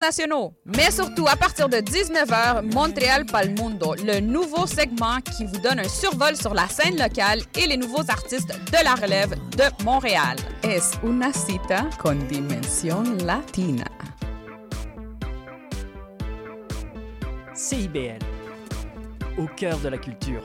nationaux. Mais surtout, à partir de 19h, Montréal Palmundo, le nouveau segment qui vous donne un survol sur la scène locale et les nouveaux artistes de la relève de Montréal. Es una cita con dimensión latina. CIBL, au cœur de la culture.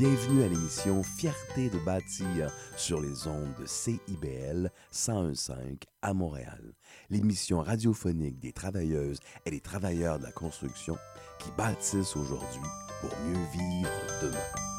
Bienvenue à l'émission Fierté de bâtir sur les ondes de CIBL 1015 à Montréal. L'émission radiophonique des travailleuses et des travailleurs de la construction qui bâtissent aujourd'hui pour mieux vivre demain.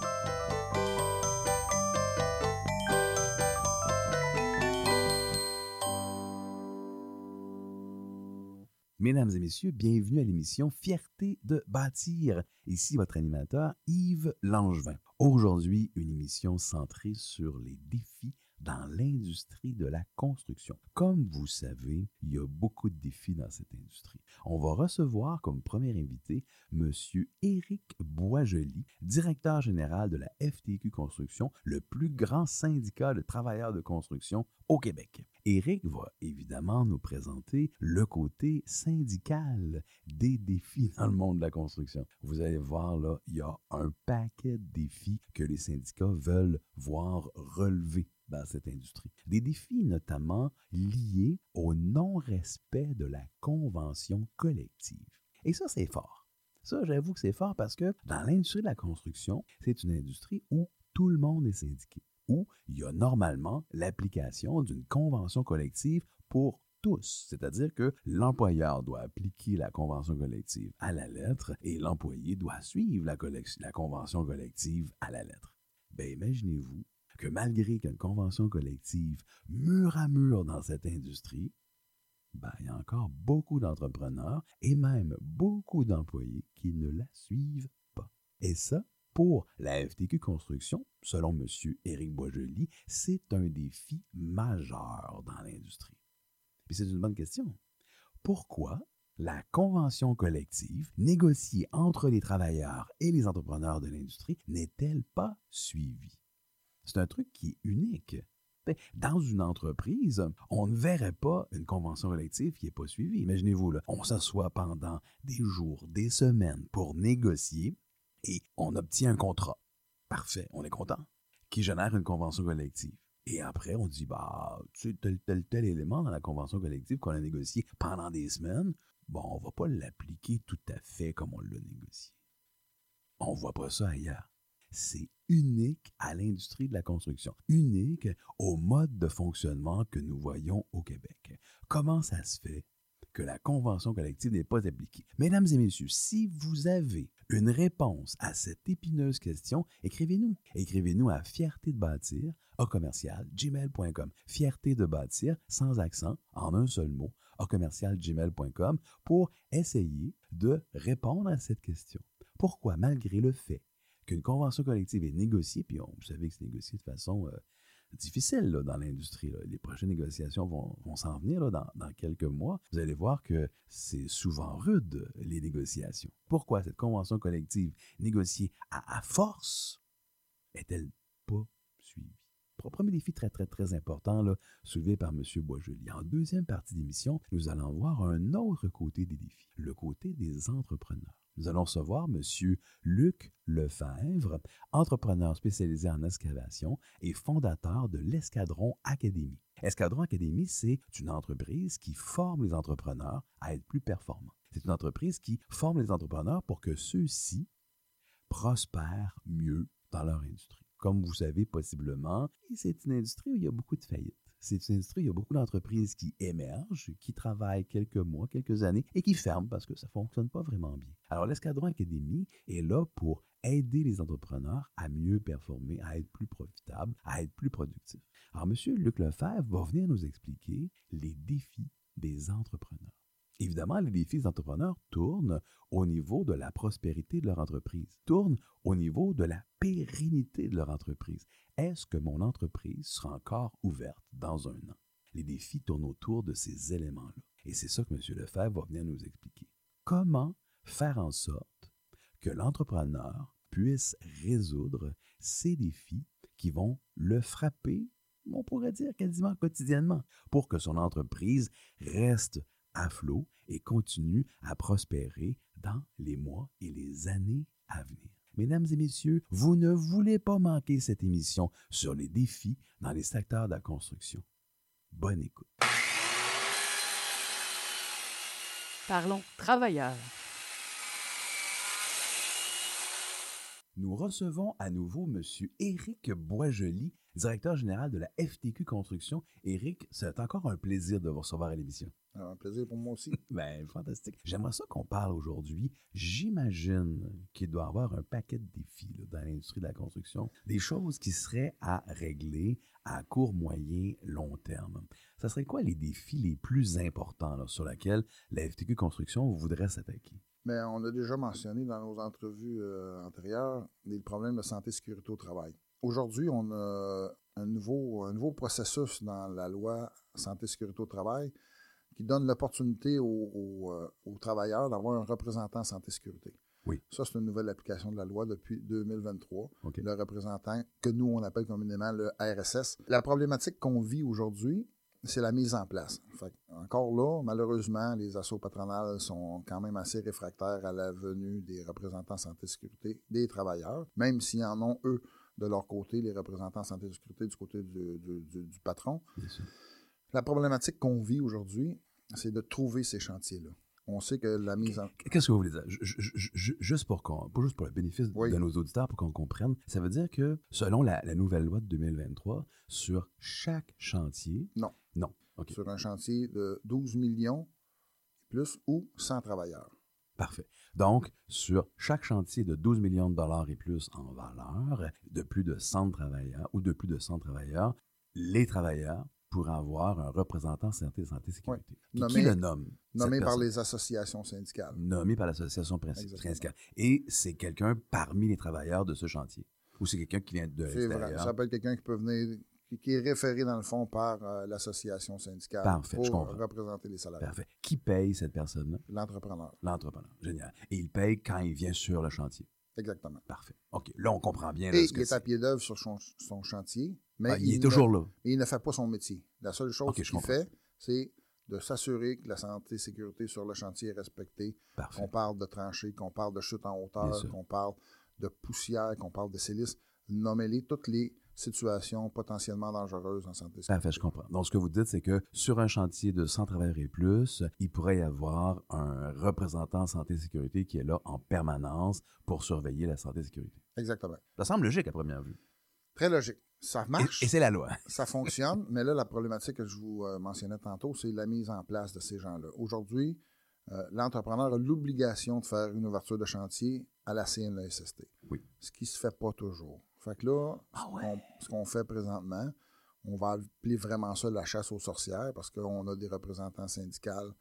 Mesdames et messieurs, bienvenue à l'émission Fierté de bâtir. Ici votre animateur Yves Langevin. Aujourd'hui, une émission centrée sur les défis dans l'industrie de la construction. Comme vous savez, il y a beaucoup de défis dans cette industrie. On va recevoir comme premier invité M. Éric Boisjoli, directeur général de la FTQ Construction, le plus grand syndicat de travailleurs de construction au Québec. Éric va évidemment nous présenter le côté syndical des défis dans le monde de la construction. Vous allez voir là, il y a un paquet de défis que les syndicats veulent voir relevés dans cette industrie. Des défis notamment liés au non-respect de la convention collective. Et ça, c'est fort. Ça, j'avoue que c'est fort parce que dans l'industrie de la construction, c'est une industrie où tout le monde est syndiqué, où il y a normalement l'application d'une convention collective pour tous. C'est-à-dire que l'employeur doit appliquer la convention collective à la lettre et l'employé doit suivre la, la, convention collective à la lettre. Ben, imaginez-vous que malgré qu'une convention collective mur à mur dans cette industrie, ben, il y a encore beaucoup d'entrepreneurs et même beaucoup d'employés qui ne la suivent pas. Et ça, pour la FTQ Construction, selon M. Éric Boisjoli, c'est un défi majeur dans l'industrie. Et c'est une bonne question. Pourquoi la convention collective négociée entre les travailleurs et les entrepreneurs de l'industrie n'est-elle pas suivie? C'est un truc qui est unique. Ben, dans une entreprise, on ne verrait pas une convention collective qui n'est pas suivie. Imaginez-vous, on s'assoit pendant des jours, des semaines pour négocier et on obtient un contrat. Parfait, on est content. Qui génère une convention collective. Et après, on dit, bah, tu sais, tel, tel, tel élément dans la convention collective qu'on a négocié pendant des semaines, bon, on ne va pas l'appliquer tout à fait comme on l'a négocié. On ne voit pas ça ailleurs c'est unique à l'industrie de la construction, unique au mode de fonctionnement que nous voyons au Québec. Comment ça se fait que la convention collective n'est pas appliquée? Mesdames et messieurs, si vous avez une réponse à cette épineuse question, écrivez-nous. Écrivez-nous à fierté de bâtir au commercial gmail.com. Fierté de bâtir sans accent, en un seul mot, au commercial gmail.com pour essayer de répondre à cette question. Pourquoi, malgré le fait qu'une convention collective est négociée, puis on, vous savez que c'est négocié de façon euh, difficile dans l'industrie. Les prochaines négociations vont, s'en venir dans, quelques mois. Vous allez voir que c'est souvent rude, les négociations. Pourquoi cette convention collective négociée à, force est-elle pas suivie? Premier défi très, très, très important là, soulevé par M. Boisjoli. En deuxième partie d'émission, nous allons voir un autre côté des défis, le côté des entrepreneurs. Nous allons recevoir M. Luc Lefebvre, entrepreneur spécialisé en excavation et fondateur de l'Escadron Academy. Escadron Academy, c'est une entreprise qui forme les entrepreneurs à être plus performants. C'est une entreprise qui forme les entrepreneurs pour que ceux-ci prospèrent mieux dans leur industrie. Comme vous savez possiblement, c'est une industrie où il y a beaucoup de faillites c'est une industrie, il y a beaucoup d'entreprises qui émergent, qui travaillent quelques mois, quelques années et qui ferment parce que ça ne fonctionne pas vraiment bien. Alors, l'Escadron Academy est là pour aider les entrepreneurs à mieux performer, à être plus profitables, à être plus productifs. Alors, M. Luc Lefebvre va venir nous expliquer les défis des entrepreneurs. Évidemment, les défis des entrepreneurs tournent au niveau de la prospérité de leur entreprise, tournent au niveau de la pérennité de leur entreprise. Est-ce que mon entreprise sera encore ouverte dans un an? Les défis tournent autour de ces éléments-là. Et c'est ça que M. Lefebvre va venir nous expliquer. Comment faire en sorte que l'entrepreneur puisse résoudre ces défis qui vont le frapper, on pourrait dire quasiment quotidiennement, pour que son entreprise reste à flot et continue à prospérer dans les mois et les années à venir? Mesdames et messieurs, vous ne voulez pas manquer cette émission sur les défis dans les secteurs de la construction. Bonne écoute. Parlons travailleurs. Nous recevons à nouveau M. Éric Boisjoli, directeur général de la FTQ Construction. Éric, c'est encore un plaisir de vous recevoir à l'émission. Un plaisir pour moi aussi. ben, fantastique. J'aimerais ça qu'on parle aujourd'hui. J'imagine qu'il doit y avoir un paquet de défis là, dans l'industrie de la construction, des choses qui seraient à régler à court, moyen, long terme. Ça serait quoi les défis les plus importants là, sur lesquels la FTQ Construction voudrait s'attaquer? Mais on a déjà mentionné dans nos entrevues euh, antérieures les problèmes de santé et sécurité au travail. Aujourd'hui, on a un nouveau, un nouveau processus dans la loi santé et sécurité au travail qui donne l'opportunité aux, euh, travailleurs d'avoir un représentant santé et sécurité. Oui. Ça, c'est une nouvelle application de la loi depuis 2023. Le représentant que nous, on appelle communément le RSS. La problématique qu'on vit aujourd'hui, c'est la mise en place. encore là, malheureusement, les assauts patronales sont quand même assez réfractaires à la venue des représentants santé et sécurité des travailleurs, même s'ils en ont, eux, de leur côté, les représentants santé et sécurité du côté du, du patron. La problématique qu'on vit aujourd'hui, c'est de trouver ces chantiers-là. On sait que la mise en... Qu'est-ce que vous voulez dire? juste, pour juste pour le bénéfice de nos auditeurs, pour qu'on comprenne, ça veut dire que selon la, nouvelle loi de 2023, sur chaque chantier... Non. Non. Sur un chantier de 12 millions plus ou 100 travailleurs. Parfait. Donc, sur chaque chantier de 12 millions de dollars et plus en valeur, de plus de 100 travailleurs ou de plus de 100 travailleurs, les travailleurs pour avoir un représentant santé, santé sécurité. qui le nomme? Nommé par les associations syndicales. Nommé par l'association syndicale. Et c'est quelqu'un parmi les travailleurs de ce chantier. Ou c'est quelqu'un qui vient de l'extérieur. Ça peut être quelqu'un qui peut venir, qui, est référé dans le fond par euh, l'association syndicale Parfait, pour représenter les salariés. Parfait. Qui paye cette personne-là? L'entrepreneur. L'entrepreneur. Génial. Et il paye quand il vient sur le chantier. Exactement. Parfait. OK. Là, on comprend bien. Et il est à pied d'œuvre sur son, chantier. Mais ah, il, est toujours là. Mais il ne fait pas son métier. La seule chose qu'il fait, c'est de s'assurer que la santé et sécurité sur le chantier est respectée. Qu'on parle de tranchées, qu'on parle de chute en hauteur, qu'on parle de poussière, qu'on parle de silice. Nommez-les toutes les situations potentiellement dangereuses en santé. Parfait, je comprends. Donc, ce que vous dites, c'est que sur un chantier de 100 travailleurs et plus, il pourrait y avoir un représentant santé et sécurité qui est là en permanence pour surveiller la santé et sécurité. Exactement. Ça semble logique à première vue. Très logique. Ça marche. Et, c'est la loi. ça fonctionne, mais là, la problématique que je vous euh, mentionnais tantôt, c'est la mise en place de ces gens-là. Aujourd'hui, euh, l'entrepreneur a l'obligation de faire une ouverture de chantier à la CNESST. Oui. Ce qui ne se fait pas toujours. Fait que là, ah ce qu'on fait présentement, on va appeler vraiment ça la chasse aux sorcières parce qu'on a des représentants syndicaux,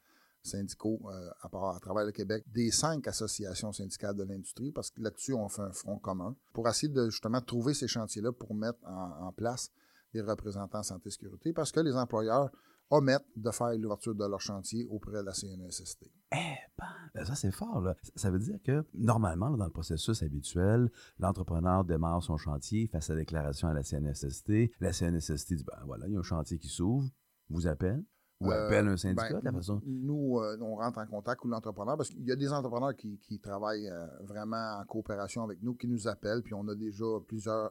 syndicaux euh, à, part, à travers le Québec, des cinq associations syndicales de l'industrie parce que là-dessus, on fait un front commun pour essayer de justement trouver ces chantiers-là pour mettre en, place des représentants santé-sécurité parce que les employeurs omettent de faire l'ouverture de leur chantier auprès de la CNSST. Eh ben, ben, ça c'est fort. Là. Ça veut dire que normalement, dans le processus habituel, l'entrepreneur démarre son chantier, fait sa déclaration à la CNSST. La CNSST dit, ben voilà, il y a un chantier qui s'ouvre, vous appelle, ou euh, appelle un syndicat de la ben, façon? Nous, euh, on rentre en contact avec l'entrepreneur parce qu'il y a des entrepreneurs qui, travaillent euh, vraiment en coopération avec nous, qui nous appellent, puis on a déjà plusieurs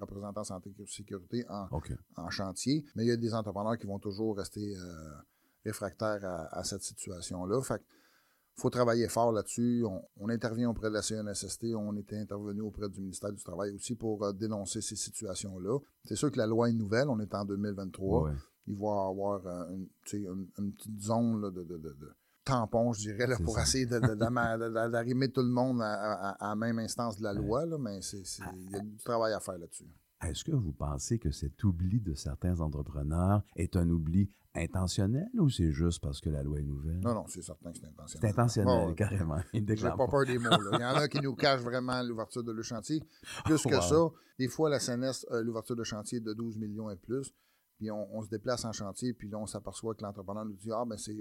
représentants santé et sécurité en, en, chantier, mais il y a des entrepreneurs qui vont toujours rester réfractaires à, cette situation-là. Fait faut travailler fort là-dessus. On, intervient auprès de la CNSST, on était intervenu auprès du ministère du Travail aussi pour dénoncer ces situations-là. C'est sûr que la loi est nouvelle, on est en 2023 il va y avoir euh, une, petite zone de, tampon, je dirais, pour essayer d'arrimer tout le monde à, la même instance de la loi, mais ah, il y a du travail à faire là-dessus. Est-ce que vous pensez que cet oubli de certains entrepreneurs est un oubli intentionnel ou c'est juste parce que la loi est nouvelle? Non, non, c'est certain que c'est intentionnel. C'est intentionnel, carrément. Je n'ai pas peur des mots. Il y en a qui nous cachent vraiment l'ouverture de le chantier. Plus que ça, des fois, la CNS a l'ouverture de chantier de 12 millions et plus puis on, se déplace en chantier, puis là, on s'aperçoit que l'entrepreneur nous dit Ah, ben c'est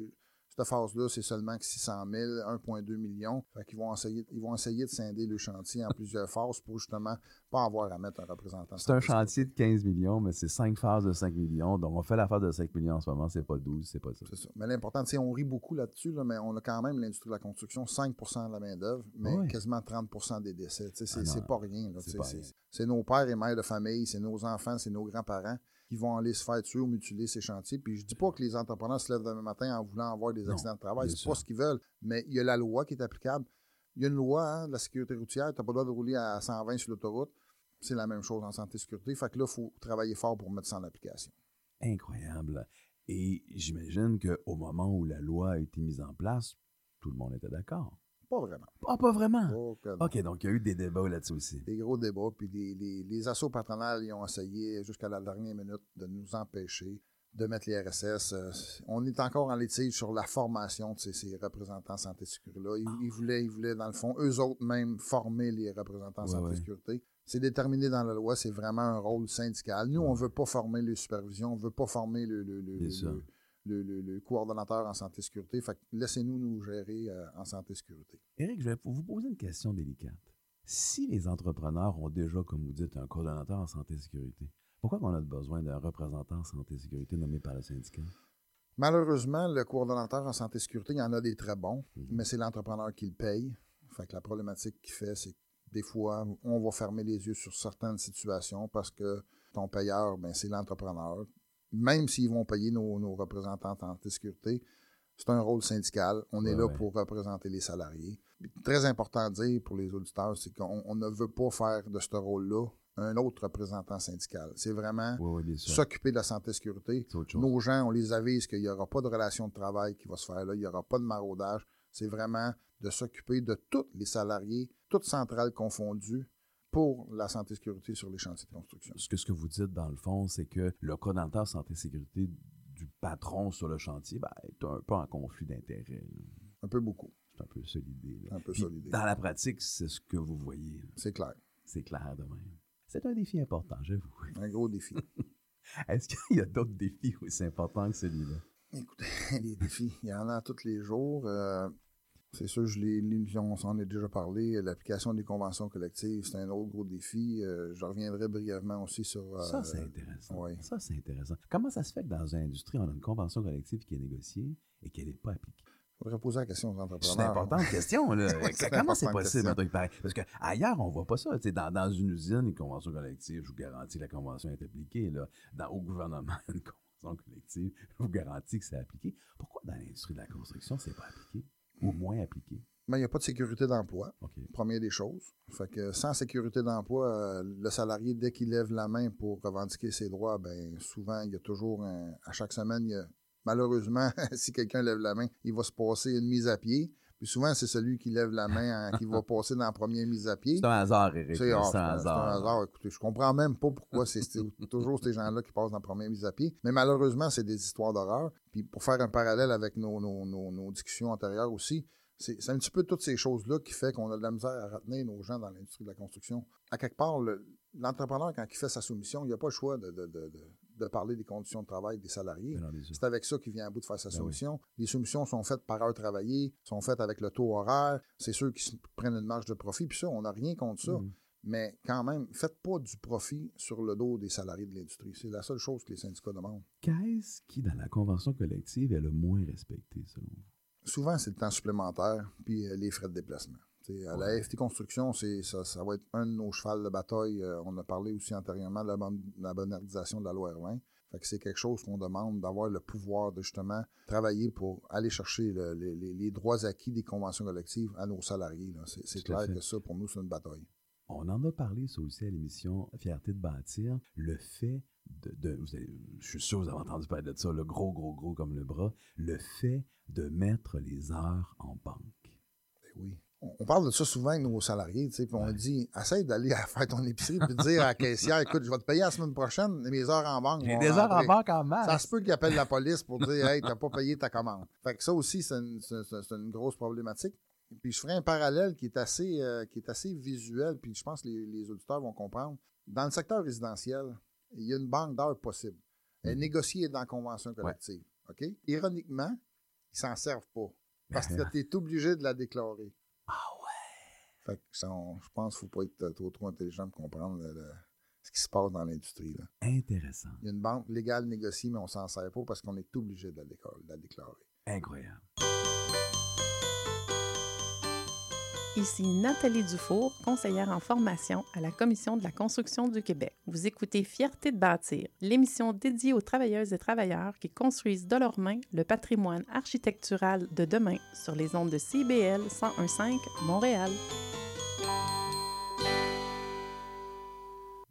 Cette phase-là, c'est seulement 600 000, 1,2 million. Fait qu'ils vont essayer, ils vont essayer de scinder le chantier en plusieurs phases pour justement pas avoir à mettre un représentant. C'est un chantier de 15 millions, mais c'est cinq phases de 5 millions. Donc, on fait la phase de 5 millions en ce moment, c'est pas 12, c'est pas ça. C'est ça. Mais l'important, c'est on rit beaucoup là-dessus, là, mais on a quand même l'industrie de la construction, 5% de la main-d'œuvre, mais quasiment 30% des décès. C'est ah pas rien. C'est nos pères et mères de famille, c'est nos enfants, c'est nos grands-parents qui vont aller se faire tuer ou mutiler ces chantiers. Puis je dis pas que les entrepreneurs se lèvent demain matin en voulant avoir des accidents de travail. C'est pas ce qu'ils veulent. Mais il y a la loi qui est applicable. Il y a une loi hein, de la sécurité routière. Tu n'as pas le droit de rouler à 120 sur l'autoroute. C'est la même chose en santé et sécurité. Fait que là, il faut travailler fort pour mettre ça en application. Incroyable. Et j'imagine qu'au moment où la loi a été mise en place, tout le monde était d'accord. Pas vraiment. Ah, pas vraiment? OK, donc il y a eu des débats là-dessus aussi. Des gros débats, puis les, les, assauts patronales ils ont essayé jusqu'à la dernière minute de nous empêcher de mettre les RSS. Euh, on est encore en litige sur la formation de ces, représentants santé sécurité-là. Ils, voulaient, ils voulaient, dans le fond, eux autres même former les représentants santé sécurité. C'est déterminé dans la loi, c'est vraiment un rôle syndical. Nous, on ne veut pas former les supervisions, on ne veut pas former le, le, le le, coordonnateur en santé sécurité. Fait laissez-nous nous gérer euh, en santé sécurité. Éric, je vais vous poser une question délicate. Si les entrepreneurs ont déjà, comme vous dites, un coordonnateur en santé sécurité, pourquoi on a besoin d'un représentant en santé sécurité nommé par le syndicat? Malheureusement, le coordonnateur en santé sécurité, il y en a des très bons, mhm. mais c'est l'entrepreneur qui le paye. Fait que la problématique qu'il fait, c'est que des fois, on va fermer les yeux sur certaines situations parce que ton payeur, ben, c'est l'entrepreneur même s'ils vont payer nos, représentants en sécurité, c'est un rôle syndical. On est là pour représenter les salariés. Très important à dire pour les auditeurs, c'est qu'on ne veut pas faire de ce rôle-là un autre représentant syndical. C'est vraiment s'occuper de la santé et sécurité. Nos gens, on les avise qu'il n'y aura pas de relation de travail qui va se faire là, il n'y aura pas de maraudage. C'est vraiment de s'occuper de tous les salariés, toutes centrales confondues, pour la santé et sécurité sur les chantiers de construction. Ce que, ce que vous dites, dans le fond, c'est que le coordonnateur santé et sécurité du patron sur le chantier ben, est un peu en conflit d'intérêts. Un peu beaucoup. C'est un peu solidé. Un peu solidé. Dans la pratique, c'est ce que vous voyez. C'est clair. C'est clair de même. C'est un défi important, j'avoue. Un gros défi. Est-ce qu'il y a d'autres défis aussi importants que celui-là? Écoutez, les défis, il y en a tous les jours. Euh, c'est sûr, je on s'en est déjà parlé. L'application des conventions collectives, c'est un autre gros défi. Euh, je reviendrai brièvement aussi sur. Euh, ça, c'est intéressant. Ça, c'est intéressant. Comment ça se fait que dans une industrie, on a une convention collective qui est négociée et qu'elle n'est pas appliquée? Il faudrait poser la question aux entrepreneurs. C'est une importante question. Comment c'est possible, Parce qu'ailleurs, on ne voit pas ça. Dans, dans, une usine, une convention collective, je vous garantis que la convention est appliquée. Là. Dans, au gouvernement, une convention collective, je vous garantis que c'est appliqué. Pourquoi dans l'industrie de la construction, c'est pas appliqué? Ou moins appliqué? Mais il n'y a pas de sécurité d'emploi, première des choses. Fait que sans sécurité d'emploi, euh, le salarié, dès qu'il lève la main pour revendiquer ses droits, ben souvent, il y a toujours à chaque semaine, malheureusement, si quelqu'un lève la main, il va se passer une mise à pied. Puis souvent, c'est celui qui lève la main qui va passer dans la première mise à pied. C'est un hasard, Eric. C'est un, hasard. C'est un hasard. Écoutez, je comprends même pas pourquoi c'est toujours ces gens-là qui passent dans la première mise à pied. Mais malheureusement, c'est des histoires d'horreur. Puis pour faire un parallèle avec nos, nos discussions antérieures aussi, c'est un petit peu toutes ces choses-là qui fait qu'on a de la misère à retenir nos gens dans l'industrie de la construction. À quelque part, l'entrepreneur, quand il fait sa soumission, il n'a pas le choix de, parler des conditions de travail des salariés. C'est avec ça qu'il vient à bout de faire sa ben soumission. Les soumissions sont faites par heure travaillée, sont faites avec le taux horaire. C'est ceux qui prennent une marge de profit. Puis ça, on n'a rien contre ça. Mm-hmm. Mais quand même, faites pas du profit sur le dos des salariés de l'industrie. C'est la seule chose que les syndicats demandent. Qu'est-ce qui, dans la convention collective, est le moins respecté, selon vous? souvent, c'est le temps supplémentaire puis euh, les frais de déplacement. À la FT Construction, c'est ça, ça va être un de nos chevals de bataille. Euh, on a parlé aussi antérieurement de la, la modernisation de la loi R20. Fait que c'est quelque chose qu'on demande d'avoir le pouvoir de justement travailler pour aller chercher les, droits acquis des conventions collectives à nos salariés. C'est clair que ça, pour nous, c'est une bataille. On en a parlé, ça aussi, à l'émission Fierté de bâtir. Le fait de, je suis sûr que vous avez entendu parler de ça, le gros, gros, gros comme le bras, le fait de mettre les heures en banque. Ben oui. On parle de ça souvent avec nos salariés, tu sais, puis on dit, essaye d'aller faire ton épicerie puis dire à la caissière, écoute, je vais te payer la semaine prochaine, mes heures en banque. J'ai des heures en banque en masse. Ça se peut qu'il appelle la police pour dire, hey, t'as pas payé ta commande. Fait que ça aussi, c'est une, grosse problématique. Puis je ferai un parallèle qui est assez, euh, qui est assez visuel, puis je pense que les, les auditeurs vont comprendre. Dans le secteur résidentiel, il y a une banque d'heures possible. Elle est mm. négociée dans la convention collective. OK? Ironiquement, ils s'en servent pas. Parce que tu es obligé de la déclarer. Ah ouais. Fait que je pense qu'il ne faut pas être trop, trop intelligent pour comprendre ce qui se passe dans l'industrie. Intéressant. Il y a une banque légale négociée, mais on s'en sert pas parce qu'on est obligé de la, déclarer. Incroyable. Ici Nathalie Dufour, conseillère en formation à la Commission de la construction du Québec. Vous écoutez Fierté de bâtir, l'émission dédiée aux travailleuses et travailleurs qui construisent de leurs mains le patrimoine architectural de demain sur les ondes de CBL 1015 Montréal.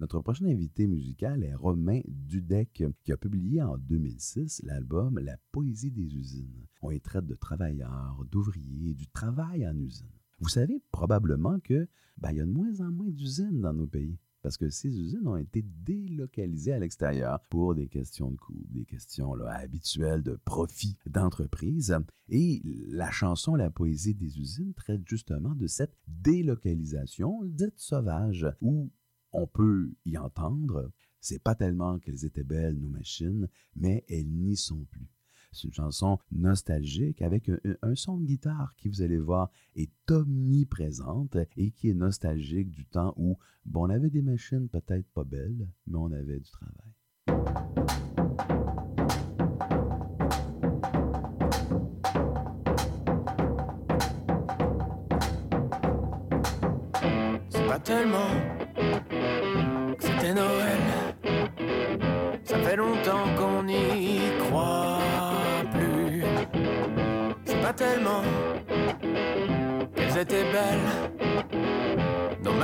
Notre prochain invité musical est Romain Dudek, qui a publié en 2006 l'album La poésie des usines. On y traite de travailleurs, d'ouvriers, du travail en usine. Vous savez probablement que ben, il y a de moins en moins d'usines dans nos pays parce que ces usines ont été délocalisées à l'extérieur pour des questions de coût, des questions habituelles de profit d'entreprise. Et la chanson La poésie des usines traite justement de cette délocalisation dite sauvage, où on peut y entendre, c'est pas tellement qu'elles étaient belles, nos machines, mais elles n'y sont plus. C'est une chanson nostalgique avec un, son de guitare qui, vous allez voir, est omniprésente et qui est nostalgique du temps où, bon, on avait des machines peut-être pas belles, mais on avait du travail.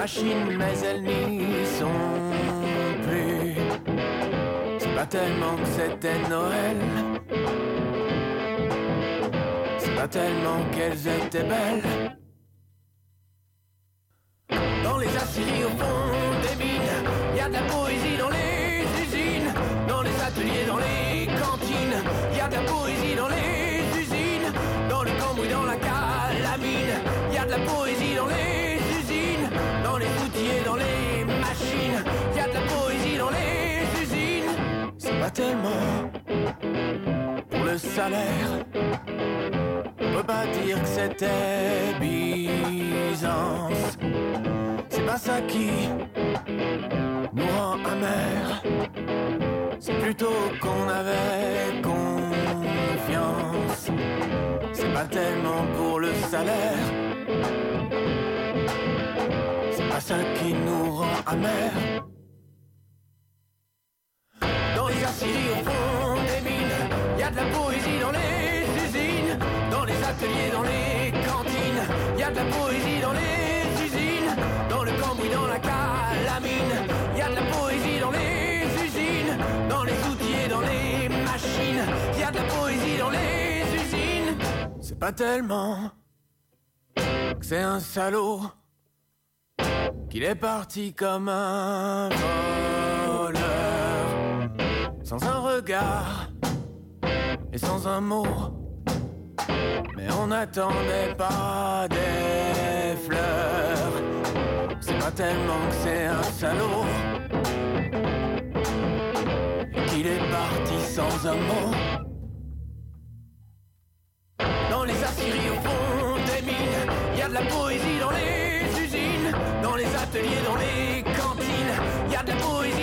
Mais elles n'y sont plus. C'est pas tellement que c'était Noël. C'est pas tellement qu'elles étaient belles. Dans les aciéries au fond des mines, y a de la poésie dans les salaire. On peut pas dire que c'était Byzance c'est pas ça qui nous rend amers. C'est plutôt qu'on avait confiance. C'est pas tellement pour le salaire. C'est pas ça qui nous rend amers. Dans les au fond des mines, y a de la poésie dans les usines, dans les ateliers, dans les cantines, y a de la poésie dans les usines, dans le cambouis, dans la calamine, y a de la poésie dans les usines, dans les outils et dans les machines, y a de la poésie dans les usines. C'est pas tellement que c'est un salaud qu'il est parti comme un voleur sans un regard et sans un mot. Mais on n'attendait pas des fleurs. C'est pas tellement que c'est un salaud qu'il est parti sans un mot. Dans les aciéries au fond des mines, y a de la poésie dans les usines, dans les ateliers, dans les cantines, y a de la poésie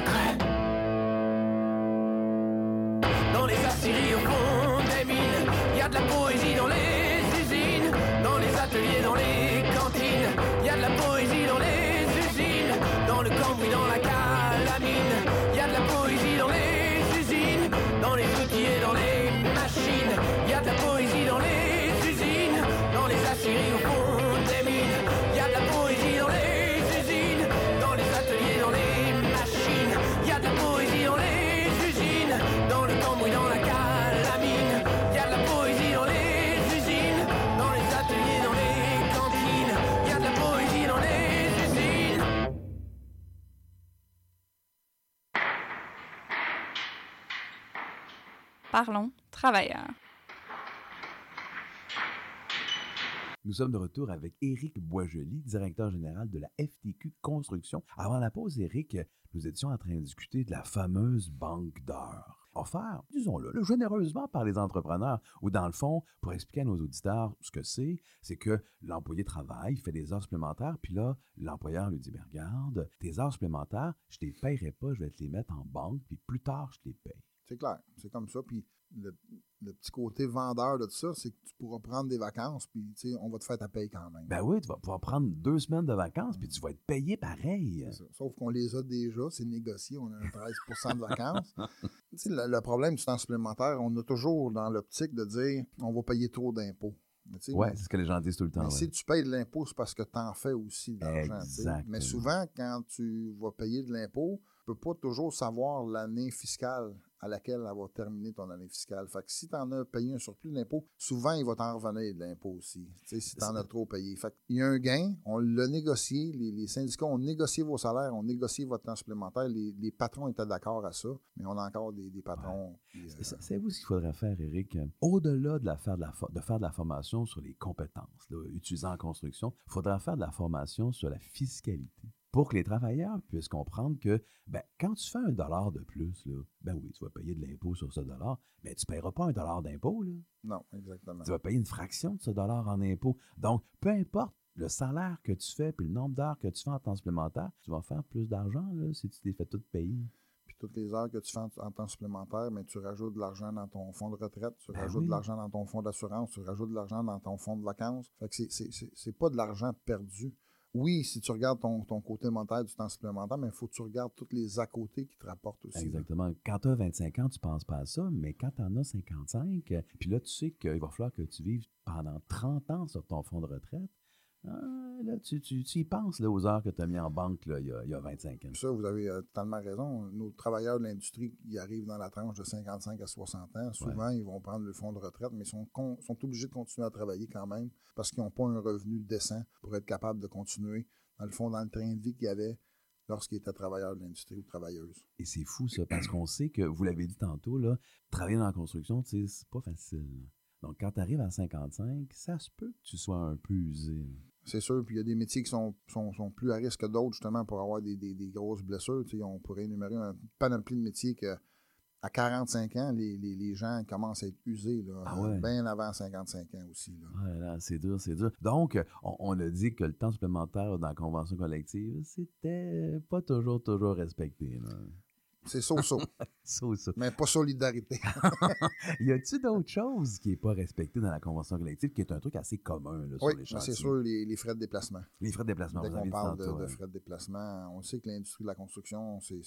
c'est plus Parlons travailleurs. Nous sommes de retour avec Éric Boisjoli, directeur général de la FTQ Construction. Avant la pause, Éric, nous étions en train de discuter de la fameuse banque d'heures offerte, disons-le, généreusement par les entrepreneurs, ou dans le fond, pour expliquer à nos auditeurs ce que c'est, c'est que l'employé travaille, fait des heures supplémentaires, puis là, l'employeur lui dit, mais regarde, tes heures supplémentaires, je ne les paierai pas, je vais te les mettre en banque, puis plus tard, je te les paye. C'est clair, c'est comme ça. Puis le, petit côté vendeur de tout ça, c'est que tu pourras prendre des vacances, puis on va te faire ta paye quand même. Ben oui, tu vas pouvoir prendre deux semaines de vacances, puis tu vas être payé pareil. Sauf qu'on les a déjà, c'est négocié, on a un 13% de vacances. le, le, problème du temps supplémentaire, on a toujours dans l'optique de dire on va payer trop d'impôts. Oui, c'est ce que les gens disent tout le temps. Mais si tu payes de l'impôt, c'est parce que tu en fais aussi de l'argent. Mais souvent, quand tu vas payer de l'impôt, tu ne peux pas toujours savoir l'année fiscale à laquelle elle va terminer ton année fiscale. Fait que si tu en as payé un surplus d'impôt, souvent, il va t'en revenir de l'impôt aussi, si tu en as trop payé. Fait il y a un gain, on l'a négocié, les, syndicats ont négocié vos salaires, ont négocié votre temps supplémentaire, les, patrons étaient d'accord à ça, mais on a encore des, patrons. C'est vous ce qu'il faudrait faire, Eric. Au-delà de, la faire de, la de faire de la formation sur les compétences, utilisant en construction, il faudrait faire de la formation sur la fiscalité pour que les travailleurs puissent comprendre que ben, quand tu fais un dollar de plus, là, ben oui, tu vas payer de l'impôt sur ce dollar, mais tu ne paieras pas un dollar d'impôt. Non, exactement. Tu vas payer une fraction de ce dollar en impôt. Donc, peu importe le salaire que tu fais puis le nombre d'heures que tu fais en temps supplémentaire, tu vas faire plus d'argent si tu t'es fait tout payer. Puis toutes les heures que tu fais en, temps supplémentaire, mais tu rajoutes de l'argent dans ton fonds de retraite, tu ben rajoutes de l'argent dans ton fonds d'assurance, tu rajoutes de l'argent dans ton fonds de vacances. Fait que c'est pas de l'argent perdu oui, si tu regardes ton, côté monétaire du temps supplémentaire, mais il faut que tu regardes tous les à côté qui te rapportent aussi. Exactement. Quand tu as 25 ans, tu ne penses pas à ça, mais quand tu en as 55, puis là, tu sais qu'il va falloir que tu vives pendant 30 ans sur ton fonds de retraite, ah, là, tu, tu, y penses là, aux heures que tu as mis en banque là, il, y a, il, y a, 25 ans. Ça, vous avez euh, totalement raison. Nos travailleurs de l'industrie qui arrivent dans la tranche de 55 à 60 ans, souvent, ils vont prendre le fonds de retraite, mais ils sont, sont obligés de continuer à travailler quand même parce qu'ils n'ont pas un revenu décent pour être capable de continuer, dans le fond, dans le train de vie qu'il y avait lorsqu'ils étaient travailleurs de l'industrie ou travailleuses. Et c'est fou, ça, parce qu'on sait que, vous l'avez dit tantôt, là, travailler dans la construction, c'est pas facile. Donc, quand tu arrives à 55, ça se peut que tu sois un peu usé. C'est sûr. Puis il y a des métiers qui sont, sont, plus à risque que d'autres, justement, pour avoir des, grosses blessures. on pourrait énumérer un panoplie de métiers que à 45 ans, les, gens commencent à être usés, là, ah bien avant 55 ans aussi. Là. c'est dur, c'est dur. Donc, on, a dit que le temps supplémentaire dans la convention collective, c'était pas toujours, toujours respecté. C'est so-so. Mais pas solidarité. y a-t-il d'autres choses qui n'est pas respecté dans la convention collective, qui est un truc assez commun là, sur les chantiers? c'est sûr, les, frais de déplacement. Les frais de déplacement, Dès qu'on parle de, frais de déplacement, on sait que l'industrie de la construction, c'est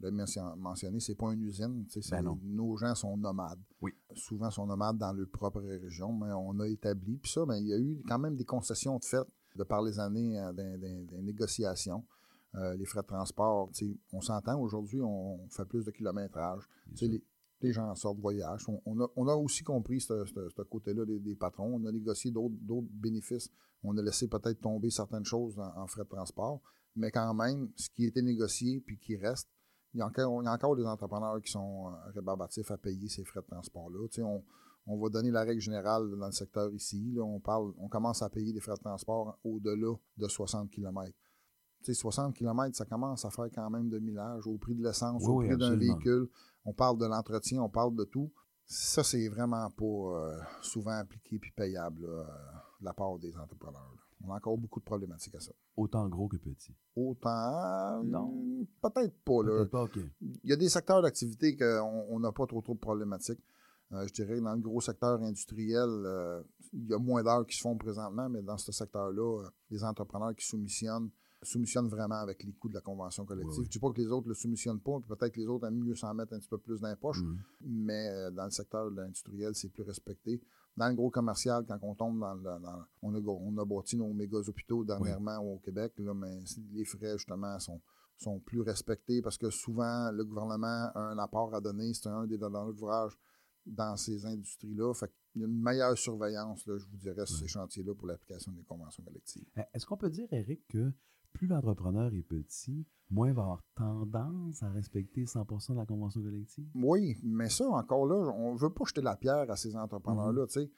de mentionner, c'est pas une usine. Ben nos gens sont nomades. Oui. Souvent, sont nomades dans leur propre région, mais on a établi. Puis ça, ben, il y a eu quand même des concessions de fait de par les années euh, des négociations. Euh, les frais de transport, on s'entend aujourd'hui, on fait plus de kilométrage. Les, les, gens sortent voyage. On, a, aussi compris ce côté-là des, patrons. On a négocié d'autres bénéfices. On a laissé peut-être tomber certaines choses en, frais de transport. Mais quand même, ce qui a été négocié puis qui reste, il y, a encore, des entrepreneurs qui sont euh, rébarbatifs à payer ces frais de transport-là. On, on va donner la règle générale dans le secteur ici. on, parle, on commence à payer des frais de transport au-delà de 60 km. 60 km, ça commence à faire quand même de millage au prix de l'essence, au prix d'un véhicule. On parle de l'entretien, on parle de tout. Ça, c'est vraiment pas euh, souvent appliqué puis payable euh, de la part des entrepreneurs. On a encore beaucoup de problématiques à ça. Autant gros que petit. Autant. Non. Peut-être pas. Peut pas, Il y a des secteurs d'activité qu'on n'a pas trop, trop de problématiques. Euh, je dirais dans le gros secteur industriel, il y a moins d'heures qui se font présentement, mais dans ce secteur-là, les entrepreneurs qui soumissionnent soumissionne vraiment avec les coûts de la convention collective. Je ne dis pas que les autres ne le soumissionnent pas, peut-être que les autres aiment mieux s'en mettre un petit peu plus dans les poches, mm. mais euh, dans le secteur de l'industriel, c'est plus respecté. Dans le gros commercial, quand on tombe dans, le, on, a, on a bâti nos méga hôpitaux dernièrement au Québec, là, mais les frais, justement, sont, sont plus respectés parce que souvent, le gouvernement a un apport à donner, c'est un des donneurs d'ouvrage dans ces industries-là. Fait qu'il y a une meilleure surveillance, là, je vous dirais, sur ces chantiers-là pour l'application des conventions collectives. Eh, est-ce qu'on peut dire, Eric, que plus l'entrepreneur est petit, moins il va avoir tendance à respecter 100% de la convention collective? Oui, mais ça, encore là, on ne veut pas jeter la pierre à ces entrepreneurs-là. Mm-hmm.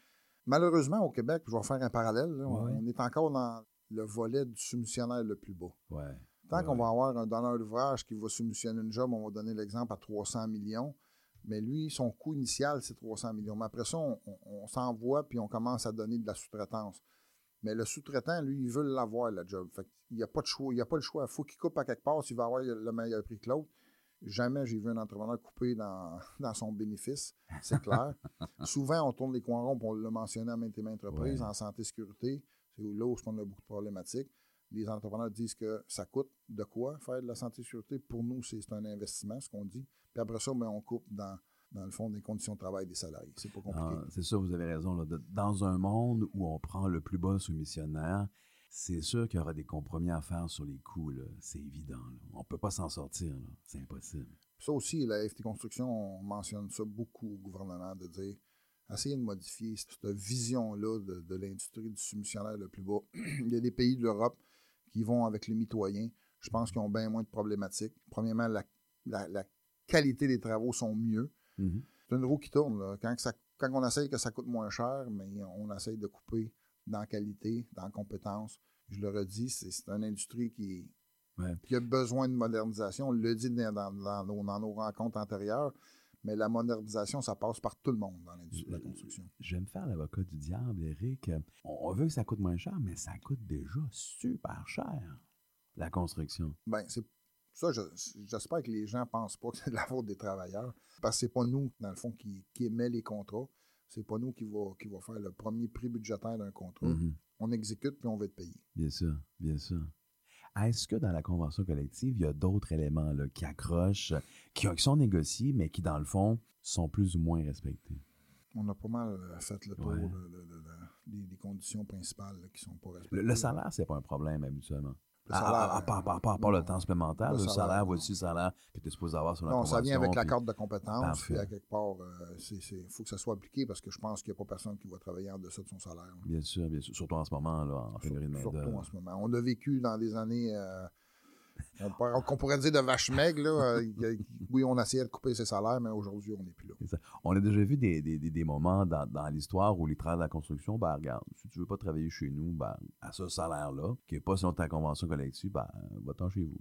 Malheureusement, au Québec, je vais faire un parallèle, on est encore dans le volet du soumissionnaire le plus bas. Tant qu'on va avoir un donneur d'ouvrage qui va soumissionner une job, on va donner l'exemple à 300 millions, mais lui, son coût initial, c'est 300 millions. Mais après ça, on, s'envoie puis on commence à donner de la sous-traitance. Mais le sous-traitant, lui, il veut l'avoir, la job. Fait il n'y a pas de choix. Il n'y a pas le choix. Il faut qu'il coupe à quelque part s'il va avoir le meilleur prix que l'autre. Jamais j'ai vu un entrepreneur couper dans, son bénéfice, c'est clair. Souvent, on tourne les coins ronds, on l'a mentionné à maintes et maintes reprises, en santé-sécurité, c'est là où on a beaucoup de problématiques. Les entrepreneurs disent que ça coûte de quoi faire de la santé-sécurité. Pour nous, c'est un investissement, ce qu'on dit. Puis après ça, ben, on coupe dans, dans le fond des conditions de travail des salariés. C'est pas compliqué. Ah, c'est ça, vous avez raison. dans un monde où on prend le plus bas soumissionnaire, c'est sûr qu'il y aura des compromis à faire sur les coûts. C'est évident. On ne peut pas s'en sortir. C'est impossible. Ça aussi, la FT Construction, on mentionne ça beaucoup au gouvernement, de dire essayer de modifier cette vision-là de, l'industrie du soumissionnaire le plus bas. Il y a des pays d'Europe qui vont avec les mitoyens. Je pense qu'ils ont bien moins de problématiques. Premièrement, la, qualité des travaux sont mieux. Mm-hmm. C'est une roue qui tourne. Quand, quand on essaye que ça coûte moins cher, mais on essaye de couper dans la qualité, dans la compétence. Je le redis, c'est une industrie qui, qui, a besoin de modernisation. On le dit dans, nos, rencontres antérieures, mais la modernisation, ça passe par tout le monde dans l'industrie de la construction. Je vais me faire l'avocat du diable, Eric. On veut que ça coûte moins cher, mais ça coûte déjà super cher, la construction. Bien, c'est ça, j'espère que les gens ne pensent pas que c'est de la faute des travailleurs, parce que c'est pas nous, dans le fond, qui, qui émet les contrats. C'est pas nous qui va, qui va faire le premier prix budgétaire d'un contrat. Mhm. On exécute puis on va être payé. Bien sûr, bien sûr. Est-ce que dans la convention collective, il y a d'autres éléments là, qui accrochent, qui, sont négociés, mais qui, dans le fond, sont plus ou moins respectés? On a pas mal euh, fait le tour des, conditions principales qui sont pas respectées. Le, le salaire, c'est pas un problème habituellement. À, part, le temps supplémentaire, le, salaire, voici le salaire que tu es supposé avoir sur la Non, ça vient avec la carte de compétence. Puis à quelque part, il euh, faut que ça soit appliqué parce que je pense qu'il n'y a pas personne qui va travailler en deçà de son salaire. Bien sûr, bien sûr. Surtout en ce moment, là, en pénurie de Surtout en ce moment. On a vécu dans des années qu'on pourrait dire de vache maigre. Là. Euh, oui, on essayait de couper ses salaires, mais aujourd'hui, on n'est plus là. On a déjà vu des, moments dans, l'histoire où les travailleurs de la construction, ben, regarde, si tu ne veux pas travailler chez nous, ben, à ce salaire-là, qui n'est pas selon ta convention collective, ben, va-t'en chez vous.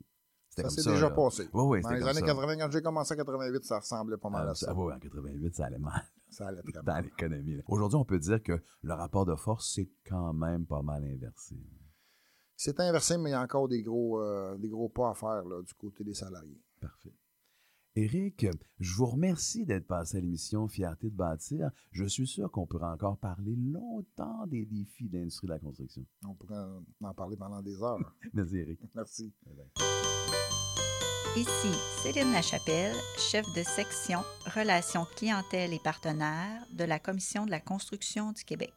Ça s'est déjà passé. Oui, oui, Dans les années 80, quand j'ai commencé en 88, ça ressemblait pas mal ah, à ça. oui, en 88, ça allait mal. Ça allait très Dans l'économie. Aujourd'hui, on peut dire que le rapport de force, c'est quand même pas mal inversé. C'est inversé, mais il y a encore des gros, euh, des gros pas à faire là, du côté des salariés. Parfait. Éric, je vous remercie d'être passé à l'émission Fierté de bâtir. Je suis sûr qu'on pourra encore parler longtemps des défis de l'industrie de la construction. On pourrait en parler pendant des heures. Merci, Éric. Merci. Ici Céline Lachapelle, chef de section Relations clientèle et partenaires de la Commission de la construction du Québec.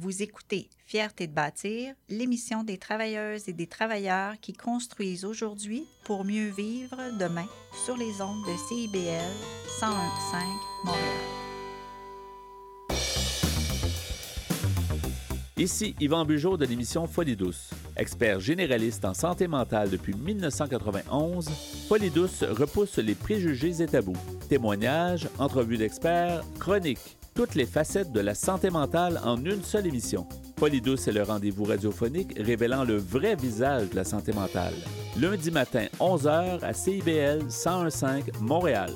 Vous écoutez Fierté de bâtir, l'émission des travailleuses et des travailleurs qui construisent aujourd'hui pour mieux vivre demain sur les ondes de CIBL 101.5 Montréal. Ici Yvan Bugeaud de l'émission Folie douce. Expert généraliste en santé mentale depuis 1991, Folie douce repousse les préjugés et tabous. Témoignages, entrevues d'experts, chroniques toutes les facettes de la santé mentale en une seule émission. Polydouce est le rendez-vous radiophonique révélant le vrai visage de la santé mentale. Lundi matin, 11h à CIBL 1015 Montréal.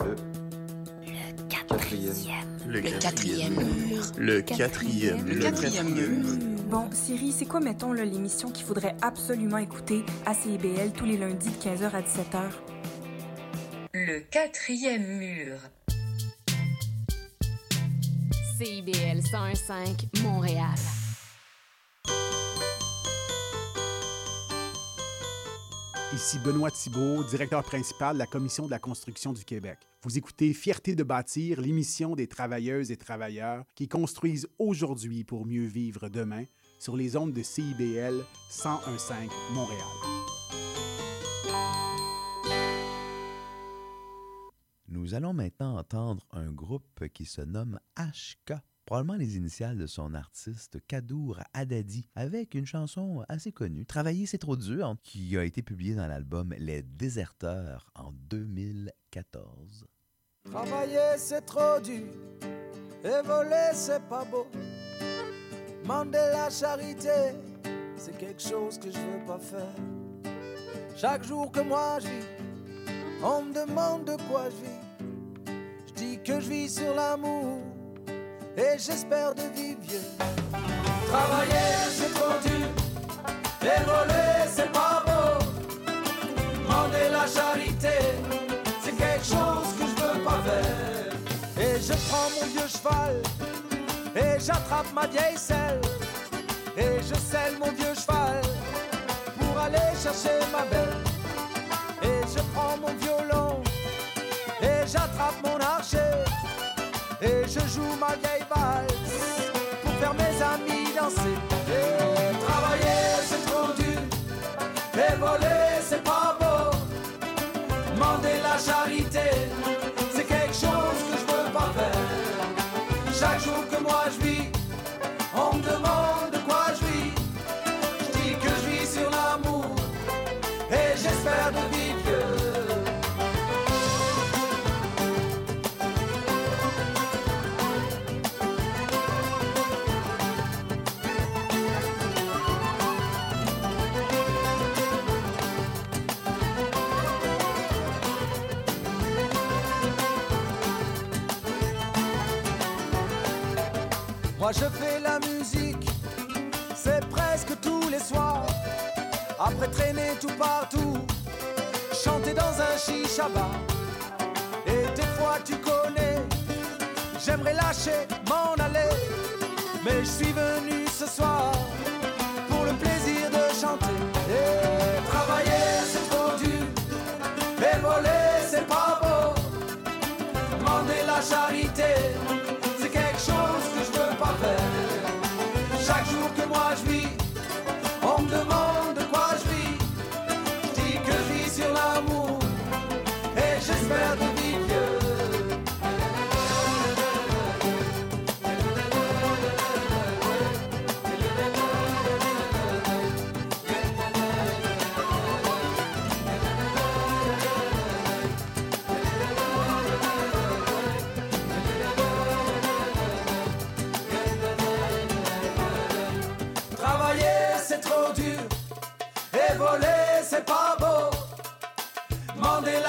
Le quatrième. Le quatrième mur. Le quatrième. Le quatrième mur. Bon, Siri, c'est quoi, mettons, l'émission qu'il faudrait absolument écouter à CIBL tous les lundis de 15h à 17h? Le quatrième mur. CIBL 101.5 Montréal. Ici Benoît Thibault, directeur principal de la Commission de la construction du Québec. Vous écoutez Fierté de bâtir, l'émission des travailleuses et travailleurs qui construisent aujourd'hui pour mieux vivre demain sur les ondes de CIBL 1015 Montréal. Nous allons maintenant entendre un groupe qui se nomme HK probablement les initiales de son artiste Kadour Adadi, avec une chanson assez connue, Travailler c'est trop dur, qui a été publiée dans l'album Les Déserteurs en 2014. Travailler c'est trop dur, et voler c'est pas beau. Mander la charité, c'est quelque chose que je veux pas faire. Chaque jour que moi je vis, on me demande de quoi je vis. Je dis que je vis sur l'amour et j'espère de vivre vieux. Travailler c'est trop dur, et voler c'est pas beau. Demander la charité, c'est quelque chose que je veux pas faire. Et je prends mon vieux cheval, et j'attrape ma vieille selle, et je selle mon vieux cheval pour aller chercher ma belle. Et je prends mon violon, et j'attrape mon archer. Et je joue ma vieille valse pour faire mes amis danser. Et travailler c'est trop dur, et voler c'est pas beau. Demander la charité, Après traîner tout partout, chanter dans un chicha bar. Et des fois tu connais, j'aimerais lâcher, m'en aller. Mais je suis venu ce soir pour le plaisir de chanter. Travailler c'est trop dur, et voler c'est pas beau. Demander la charité, c'est quelque chose que je veux pas faire. Chaque jour que moi je vis,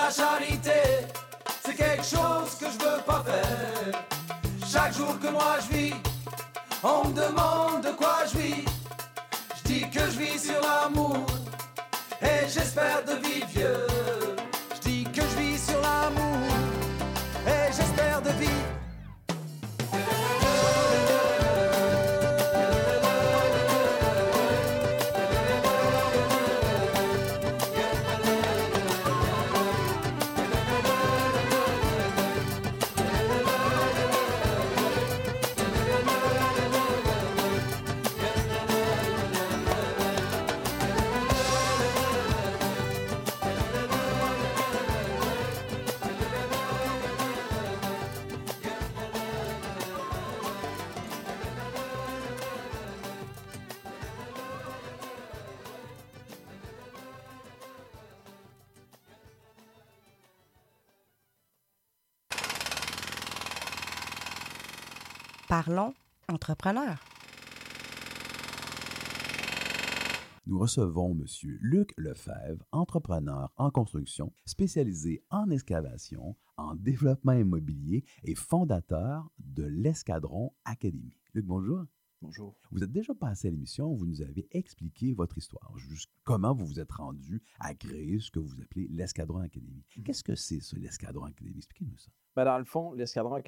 la charité, c'est quelque chose que je veux pas faire. Chaque jour que moi je vis, on me demande de quoi je vis. Je dis que je vis sur l'amour et j'espère de vivre vieux. Je dis que je vis sur l'amour et j'espère de vivre. Parlons entrepreneur. Nous recevons M. Luc Lefebvre, entrepreneur en construction, spécialisé en excavation, en développement immobilier et fondateur de l'Escadron Academy. Luc, bonjour. Bonjour. Vous êtes déjà passé à l'émission, vous nous avez expliqué votre histoire, juste comment vous vous êtes rendu à créer ce que vous appelez l'Escadron Academy. Qu'est-ce que c'est ça, l'Escadron Academy? Expliquez-nous ça. Ben, dans le fond, l'Escadron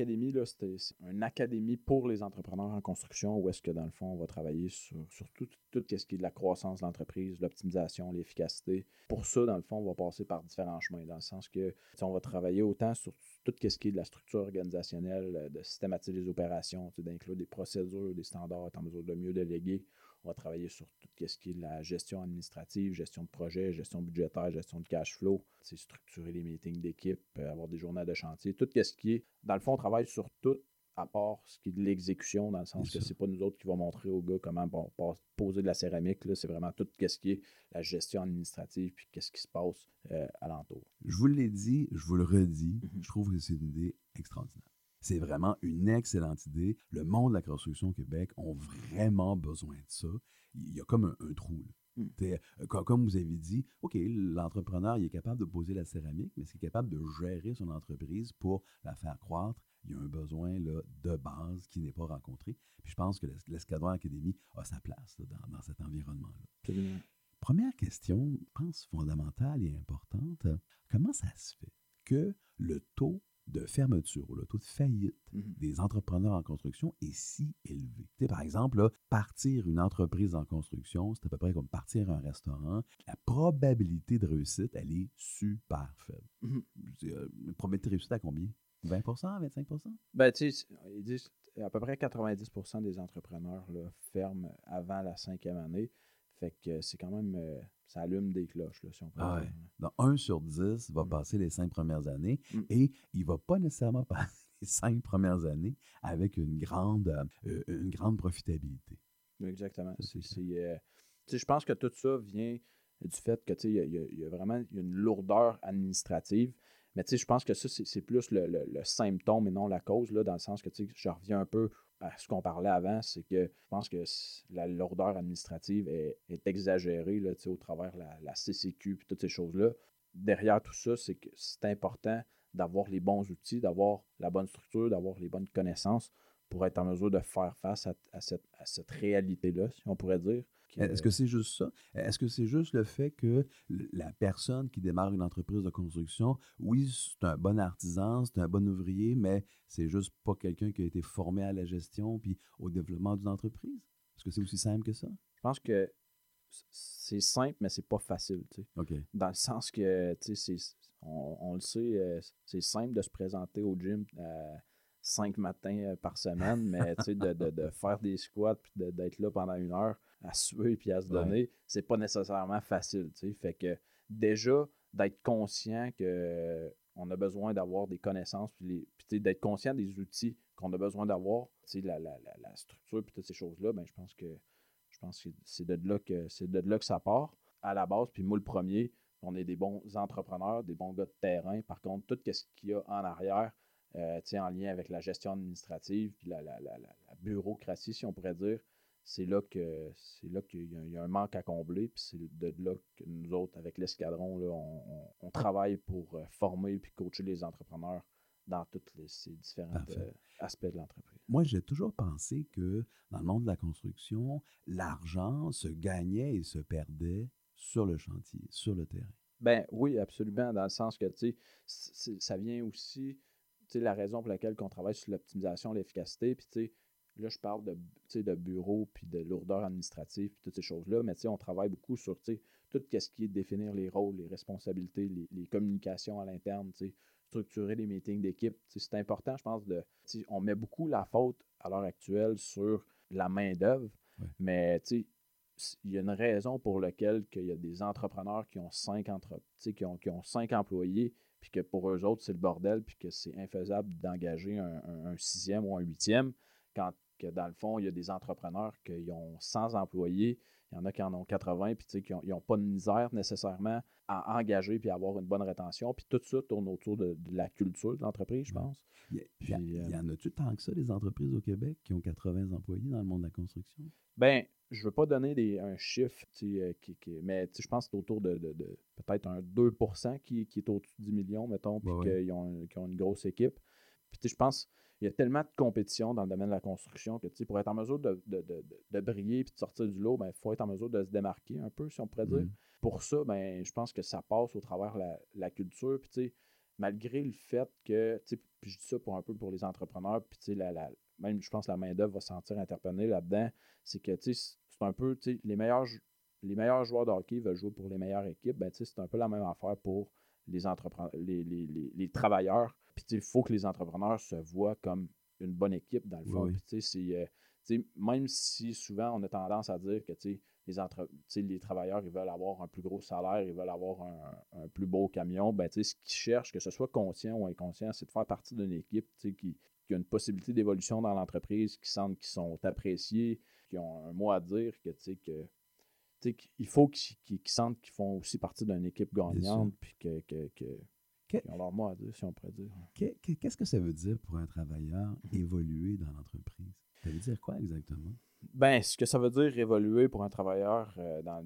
c'était c'est une académie pour les entrepreneurs en construction où est-ce que, dans le fond, on va travailler sur, sur tout, tout ce qui est de la croissance de l'entreprise, l'optimisation, l'efficacité. Pour ça, dans le fond, on va passer par différents chemins, dans le sens que on va travailler autant sur tout ce qui est de la structure organisationnelle, de systématiser les opérations, d'inclure des procédures, des standards, être en mesure de mieux déléguer. On va travailler sur tout ce qui est la gestion administrative, gestion de projet, gestion budgétaire, gestion de cash flow, c'est structurer les meetings d'équipe, euh, avoir des journées de chantier, tout ce qui est. Dans le fond, on travaille sur tout à part ce qui est de l'exécution, dans le sens que c'est pas nous autres qui vont montrer aux gars comment poser de la céramique. C'est vraiment tout ce qui est la gestion administrative puis qu'est-ce qui se passe euh, alentour. Je vous l'ai dit, je vous le redis, mm-hmm. je trouve que c'est une idée extraordinaire. C'est vraiment une excellente idée. Le monde de la construction au Québec ont vraiment besoin de ça. Il y a comme un, trou. Mm. Euh, comme vous avez dit, OK, l'entrepreneur, il est capable de poser la céramique, mais est capable de gérer son entreprise pour la faire croître? Il y a un besoin là, de base qui n'est pas rencontré. Puis je pense que l'Escadron Académie a sa place dans, cet environnement-là. Première question, je pense fondamentale et importante, comment ça se fait que le taux de fermeture ou le taux de faillite mhm. des entrepreneurs en construction est si élevé. par exemple, partir une entreprise en construction, c'est à peu près comme partir un restaurant. La probabilité de réussite, elle est super faible. Mhm. Euh, probabilité de réussite à combien? 20% 25 Ben, tu sais, ils disent à peu près 90% des entrepreneurs là, ferment avant la cinquième année. Fait que c'est quand même. Euh, ça allume des cloches, là, si on peut ah Donc, 1 sur 10 va mm. passer les cinq premières années mm. et il ne va pas nécessairement passer les cinq premières années avec une grande, euh, une grande profitabilité. Exactement. Euh, je pense que tout ça vient du fait que il y, y, a vraiment une lourdeur administrative. Mais je pense que ça, c'est plus le, symptôme et non la cause, là, dans le sens que je reviens un peu à ce qu'on parlait avant, c'est que je pense que la lourdeur administrative est, exagérée là, au travers la, la CCQ et toutes ces choses-là. Derrière tout ça, c'est que c'est important d'avoir les bons outils, d'avoir la bonne structure, d'avoir les bonnes connaissances pour être en mesure de faire face à cette réalité-là, si on pourrait dire. Est-ce que c'est juste ça? Est-ce que c'est juste le fait que la personne qui démarre une entreprise de construction, oui, c'est un bon artisan, c'est un bon ouvrier, mais c'est juste pas quelqu'un qui a été formé à la gestion puis au développement d'une entreprise? Est-ce que c'est aussi simple que ça? Je pense que c'est simple, mais c'est pas facile. Dans le sens que, on, on, le sait, euh, c'est simple de se présenter au gym euh, cinq matins euh, par semaine, mais de, de, de, faire des squats puis d'être là pendant une heure, à suer puis à se donner, c'est pas nécessairement facile. Fait que déjà, d'être conscient que on a besoin d'avoir des connaissances, puis, d'être conscient des outils qu'on a besoin d'avoir, la, la, la, structure, puis toutes ces choses-là, ben, je pense que je pense que c'est de là que c'est de là que ça part à la base. Puis moi, le premier, on est des bons entrepreneurs, des bons gars de terrain. Par contre, tout ce qu'il y a en arrière, euh, en lien avec la gestion administrative, puis la, la, bureaucratie, si on pourrait dire, c'est là que c'est là qu'il y, a un manque à combler, puis c'est de là que nous autres, avec l'escadron, on, travaille pour euh, former puis coacher les entrepreneurs dans tous ces différents euh, aspects de l'entreprise. Moi, j'ai toujours pensé que dans le monde de la construction, l'argent se gagnait et se perdait sur le chantier, sur le terrain. Ben oui, absolument, dans le sens que, tu sais, ça vient aussi, tu sais, la raison pour laquelle on travaille sur l'optimisation, l'efficacité, puis tu sais, Là, je parle de, de bureau, puis de lourdeur administrative, puis toutes ces choses-là, mais on travaille beaucoup sur tout ce qui est définir les rôles, les responsabilités, les, communications à l'interne, structurer les meetings d'équipe. C'est important, je pense, de. On met beaucoup la faute à l'heure actuelle sur la main-d'œuvre, mais il y a une raison pour laquelle il y a des entrepreneurs qui ont cinq entre, qui ont, qui ont cinq employés, puis que pour eux autres, c'est le bordel, puis que c'est infaisable d'engager un, un, sixième ou un huitième, quand que dans le fond, il y a des entrepreneurs qui ont 100 employés, il y en a qui en ont 80, puis qui n'ont pas de misère nécessairement à engager puis à avoir une bonne rétention. Puis tout ça tourne autour de, la culture de l'entreprise, je pense. Il y, euh, en a-tu tant que ça, des entreprises au Québec qui ont 80 employés dans le monde de la construction? Ben, je ne veux pas donner des, un chiffre, euh, qui, mais je pense que c'est autour de, peut-être un 2 qui, qui est au-dessus de 10 millions, mettons, puis qu'ils ont, ont, une grosse équipe. Puis je pense il y a tellement de compétition dans le domaine de la construction que pour être en mesure de, briller et de sortir du lot, il ben, faut être en mesure de se démarquer un peu, si on pourrait dire. Mm. Pour ça, ben, je pense que ça passe au travers la, la culture. Puis, malgré le fait que, puis je dis ça pour un peu pour les entrepreneurs, puis la, la, même je pense que la main-d'œuvre va se sentir interpellée là-dedans, c'est que c'est un peu les meilleurs, les meilleurs joueurs de hockey veulent jouer pour les meilleures équipes. Ben, c'est un peu la même affaire pour les, les, les, les, travailleurs puis il faut que les entrepreneurs se voient comme une bonne équipe, dans le fond. c'est, euh, même si souvent on a tendance à dire que les, entre, les travailleurs ils veulent avoir un plus gros salaire, ils veulent avoir un, plus beau camion, ben, ce qu'ils cherchent, que ce soit conscient ou inconscient, c'est de faire partie d'une équipe qui, qui, a une possibilité d'évolution dans l'entreprise, qui sentent qu'ils sont appréciés, qui ont un mot à dire, que, que il faut qu'ils sentent qu'ils font aussi partie d'une équipe gagnante, puis que, qu'ils ont leur mot à dire, si on pourrait dire. Qu'est-ce que ça veut dire pour un travailleur évoluer dans l'entreprise? Ça veut dire quoi exactement? Ben, ce que ça veut dire évoluer pour un travailleur euh, dans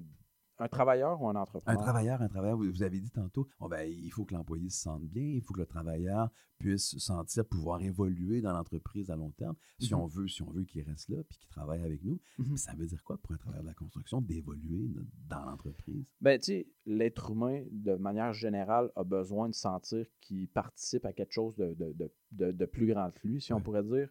un travailleur ou un entrepreneur? Un travailleur, un travailleur. Vous avez dit tantôt, ben, il faut que l'employé se sente bien, il faut que le travailleur puisse sentir pouvoir évoluer dans l'entreprise à long terme, si on mhm. veut, si on veut qu'il reste là puis qu'il travaille avec nous. Mhm. Ça veut dire quoi pour un travailleur de la construction d'évoluer dans l'entreprise? Ben, tu sais, l'être humain, de manière générale, a besoin de sentir qu'il participe à quelque chose de, de, plus grand que lui, si on pourrait dire.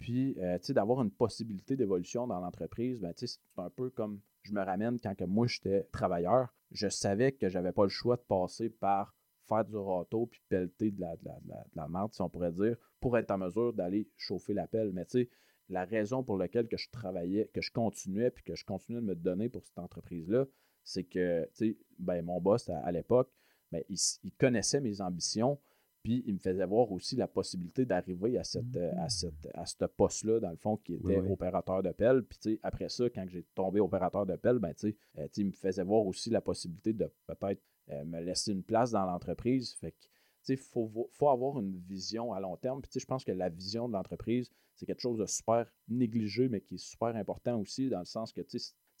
Puis, euh, tu sais, d'avoir une possibilité d'évolution dans l'entreprise, ben, tu sais, c'est un peu comme je me ramène quand que moi j'étais travailleur, je savais que j'avais pas le choix de passer par faire du râteau puis pelleter de la, de, la, marde, si on pourrait dire, pour être en mesure d'aller chauffer la pelle. Mais tu sais, la raison pour laquelle que je travaillais, que je continuais puis que je continuais de me donner pour cette entreprise-là, c'est que, tu sais, ben, mon boss à, l'époque, ben, il, connaissait mes ambitions, puis il me faisait voir aussi la possibilité d'arriver à, cette, euh, à, mmh. à ce poste-là, dans le fond, qui était opérateur de pelle. Puis après ça, quand j'ai tombé opérateur de pelle, ben, euh, il me faisait voir aussi la possibilité de peut-être euh, me laisser une place dans l'entreprise. Fait que il faut, faut, avoir une vision à long terme. Puis je pense que la vision de l'entreprise, c'est quelque chose de super négligé, mais qui est super important aussi, dans le sens que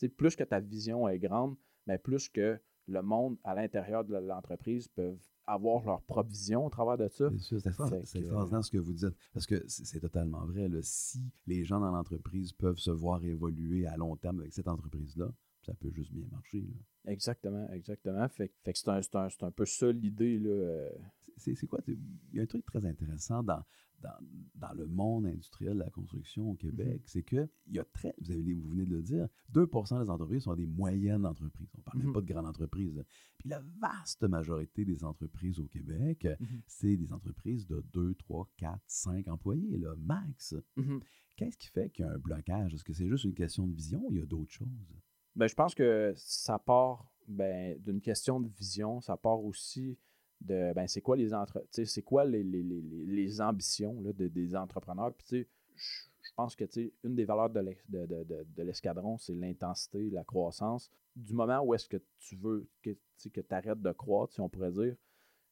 plus que ta vision est grande, mais plus que le monde à l'intérieur de l'entreprise peuvent avoir leur propre vision au travers de ça. C'est extraordinaire ce que vous dites, parce que c'est totalement vrai. Si les gens dans l'entreprise peuvent se voir évoluer à long terme avec cette entreprise-là, ça peut juste bien marcher. Exactement, exactement. Fait, fait que c'est un, un, peu ça l'idée. Euh. C'est quoi? Il y a un truc très intéressant dans, dans, le monde industriel de la construction au Québec, mm-hmm. c'est que il y a très, vous, avez, vous venez de le dire, 2 des entreprises sont des moyennes entreprises. On ne parle même mm-hmm. pas de grandes entreprises. Puis la vaste majorité des entreprises au Québec, mm-hmm. c'est des entreprises de 2, 3, 4, 5 employés, là, max. Qu'est-ce qui fait qu'il y a un blocage? Est-ce que c'est juste une question de vision ou il y a d'autres choses? Ben, je pense que ça part ben, d'une question de vision, ça part aussi ben, c'est quoi les c'est quoi les, les, les, les ambitions là, de, des entrepreneurs? Puis je pense que une des valeurs de l'escadron, c'est l'intensité, la croissance. Du moment où est-ce que tu veux que, tu arrêtes de croître, si on pourrait dire,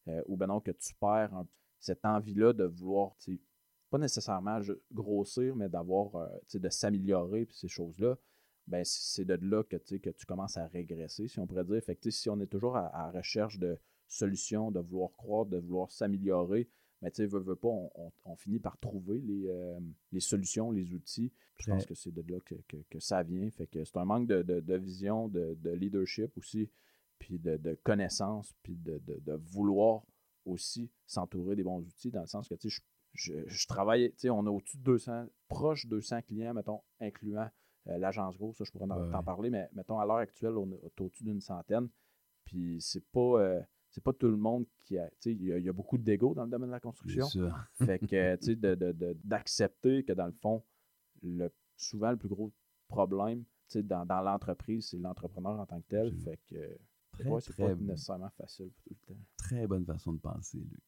euh, ou ben non, que tu perds cette envie-là de vouloir, pas nécessairement grossir, mais d'avoir, euh, de s'améliorer, puis ces choses-là, ben c'est de là que, que tu commences à régresser, si on pourrait dire. Si on est toujours à, à recherche de solutions, de vouloir croître, de vouloir s'améliorer, mais tu sais, veut, veut pas, on, finit par trouver les, euh, les solutions, les outils. Je pense que c'est de là que, que, ça vient. Fait que c'est un manque de, de, vision, de, de, leadership aussi, puis de, connaissances, puis de, vouloir aussi s'entourer des bons outils, dans le sens que, tu sais, je, je, travaille, tu sais, on a au-dessus de 200, proche de 200 clients, mettons, incluant euh, l'agence Gros, ça, je pourrais t'en parler, mais mettons, à l'heure actuelle, on est au-dessus d'une centaine. Puis c'est pas. Euh, c'est pas tout le monde qui a. Il y, y, a beaucoup d'ego dans le domaine de la construction. fait que, tu sais, d'accepter que dans le fond, le, souvent le plus gros problème dans, dans l'entreprise, c'est l'entrepreneur en tant que tel. Fait que, c'est pas nécessairement facile tout le temps. Très bonne façon de penser, Luc.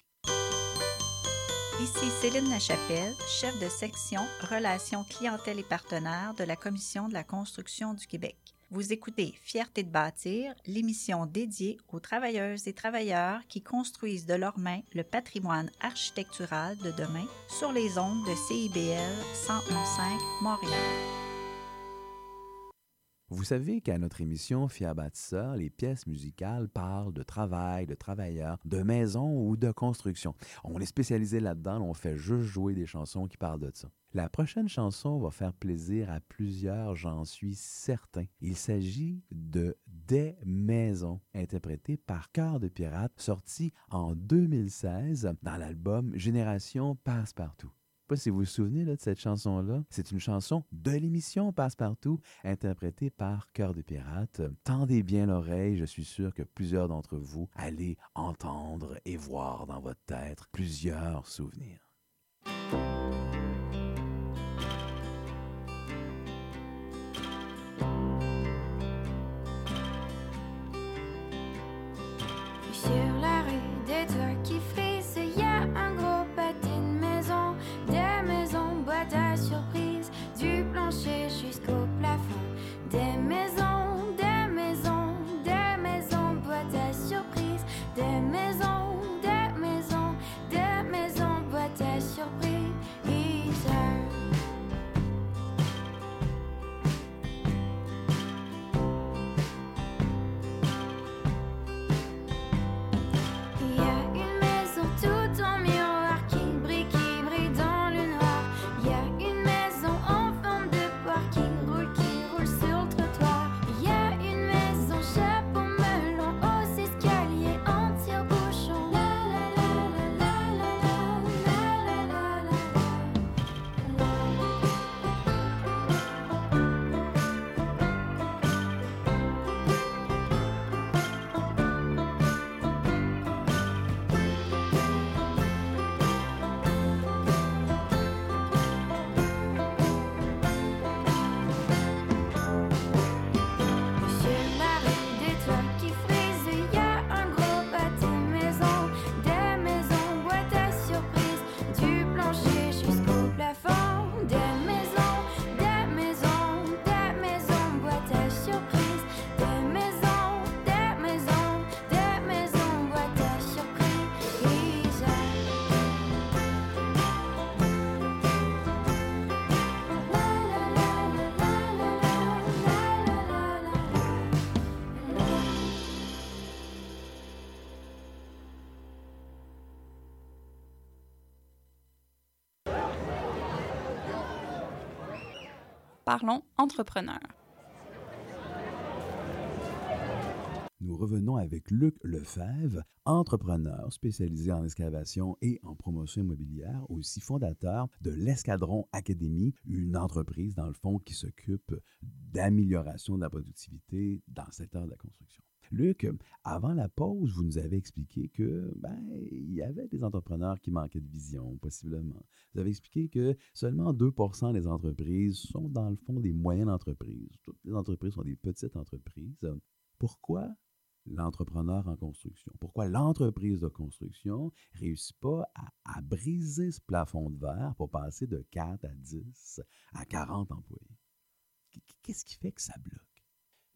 Ici Céline Lachapelle, chef de section Relations clientèle et partenaires de la Commission de la construction du Québec. Vous écoutez Fierté de bâtir, l'émission dédiée aux travailleuses et travailleurs qui construisent de leurs mains le patrimoine architectural de demain sur les ondes de CIBL 101.5 Montréal. Vous savez qu'à notre émission Fier bâtisseur, les pièces musicales parlent de travail, de travailleurs, de maison ou de construction. On est spécialisé là-dedans, on fait juste jouer des chansons qui parlent de ça. La prochaine chanson va faire plaisir à plusieurs, j'en suis certain. Il s'agit de Des maisons, interprétée par Cœur de Pirate, sorti en 2016 dans l'album Génération Passe-Partout pas si vous vous souvenez de cette chanson-là. C'est une chanson de l'émission Passe-Partout, interprétée par Cœur de Pirate. Tendez bien l'oreille, je suis sûr que plusieurs d'entre vous allez entendre et voir dans votre tête plusieurs souvenirs. Parlons entrepreneur. Nous revenons avec Luc Lefebvre, entrepreneur spécialisé en excavation et en promotion immobilière, aussi fondateur de l'Escadron Académie, une entreprise dans le fond qui s'occupe d'amélioration de la productivité dans le secteur de la construction. Luc, avant la pause, vous nous avez expliqué que ben, il y avait des entrepreneurs qui manquaient de vision, possiblement. Vous avez expliqué que seulement 2% des entreprises sont dans le fond des moyennes entreprises. Toutes les entreprises sont des petites entreprises. Pourquoi l'entrepreneur en construction? Pourquoi l'entreprise de construction ne réussit pas à, briser ce plafond de verre pour passer de 4 à 10 à 40 employés? Qu'est-ce qui fait que ça bloque?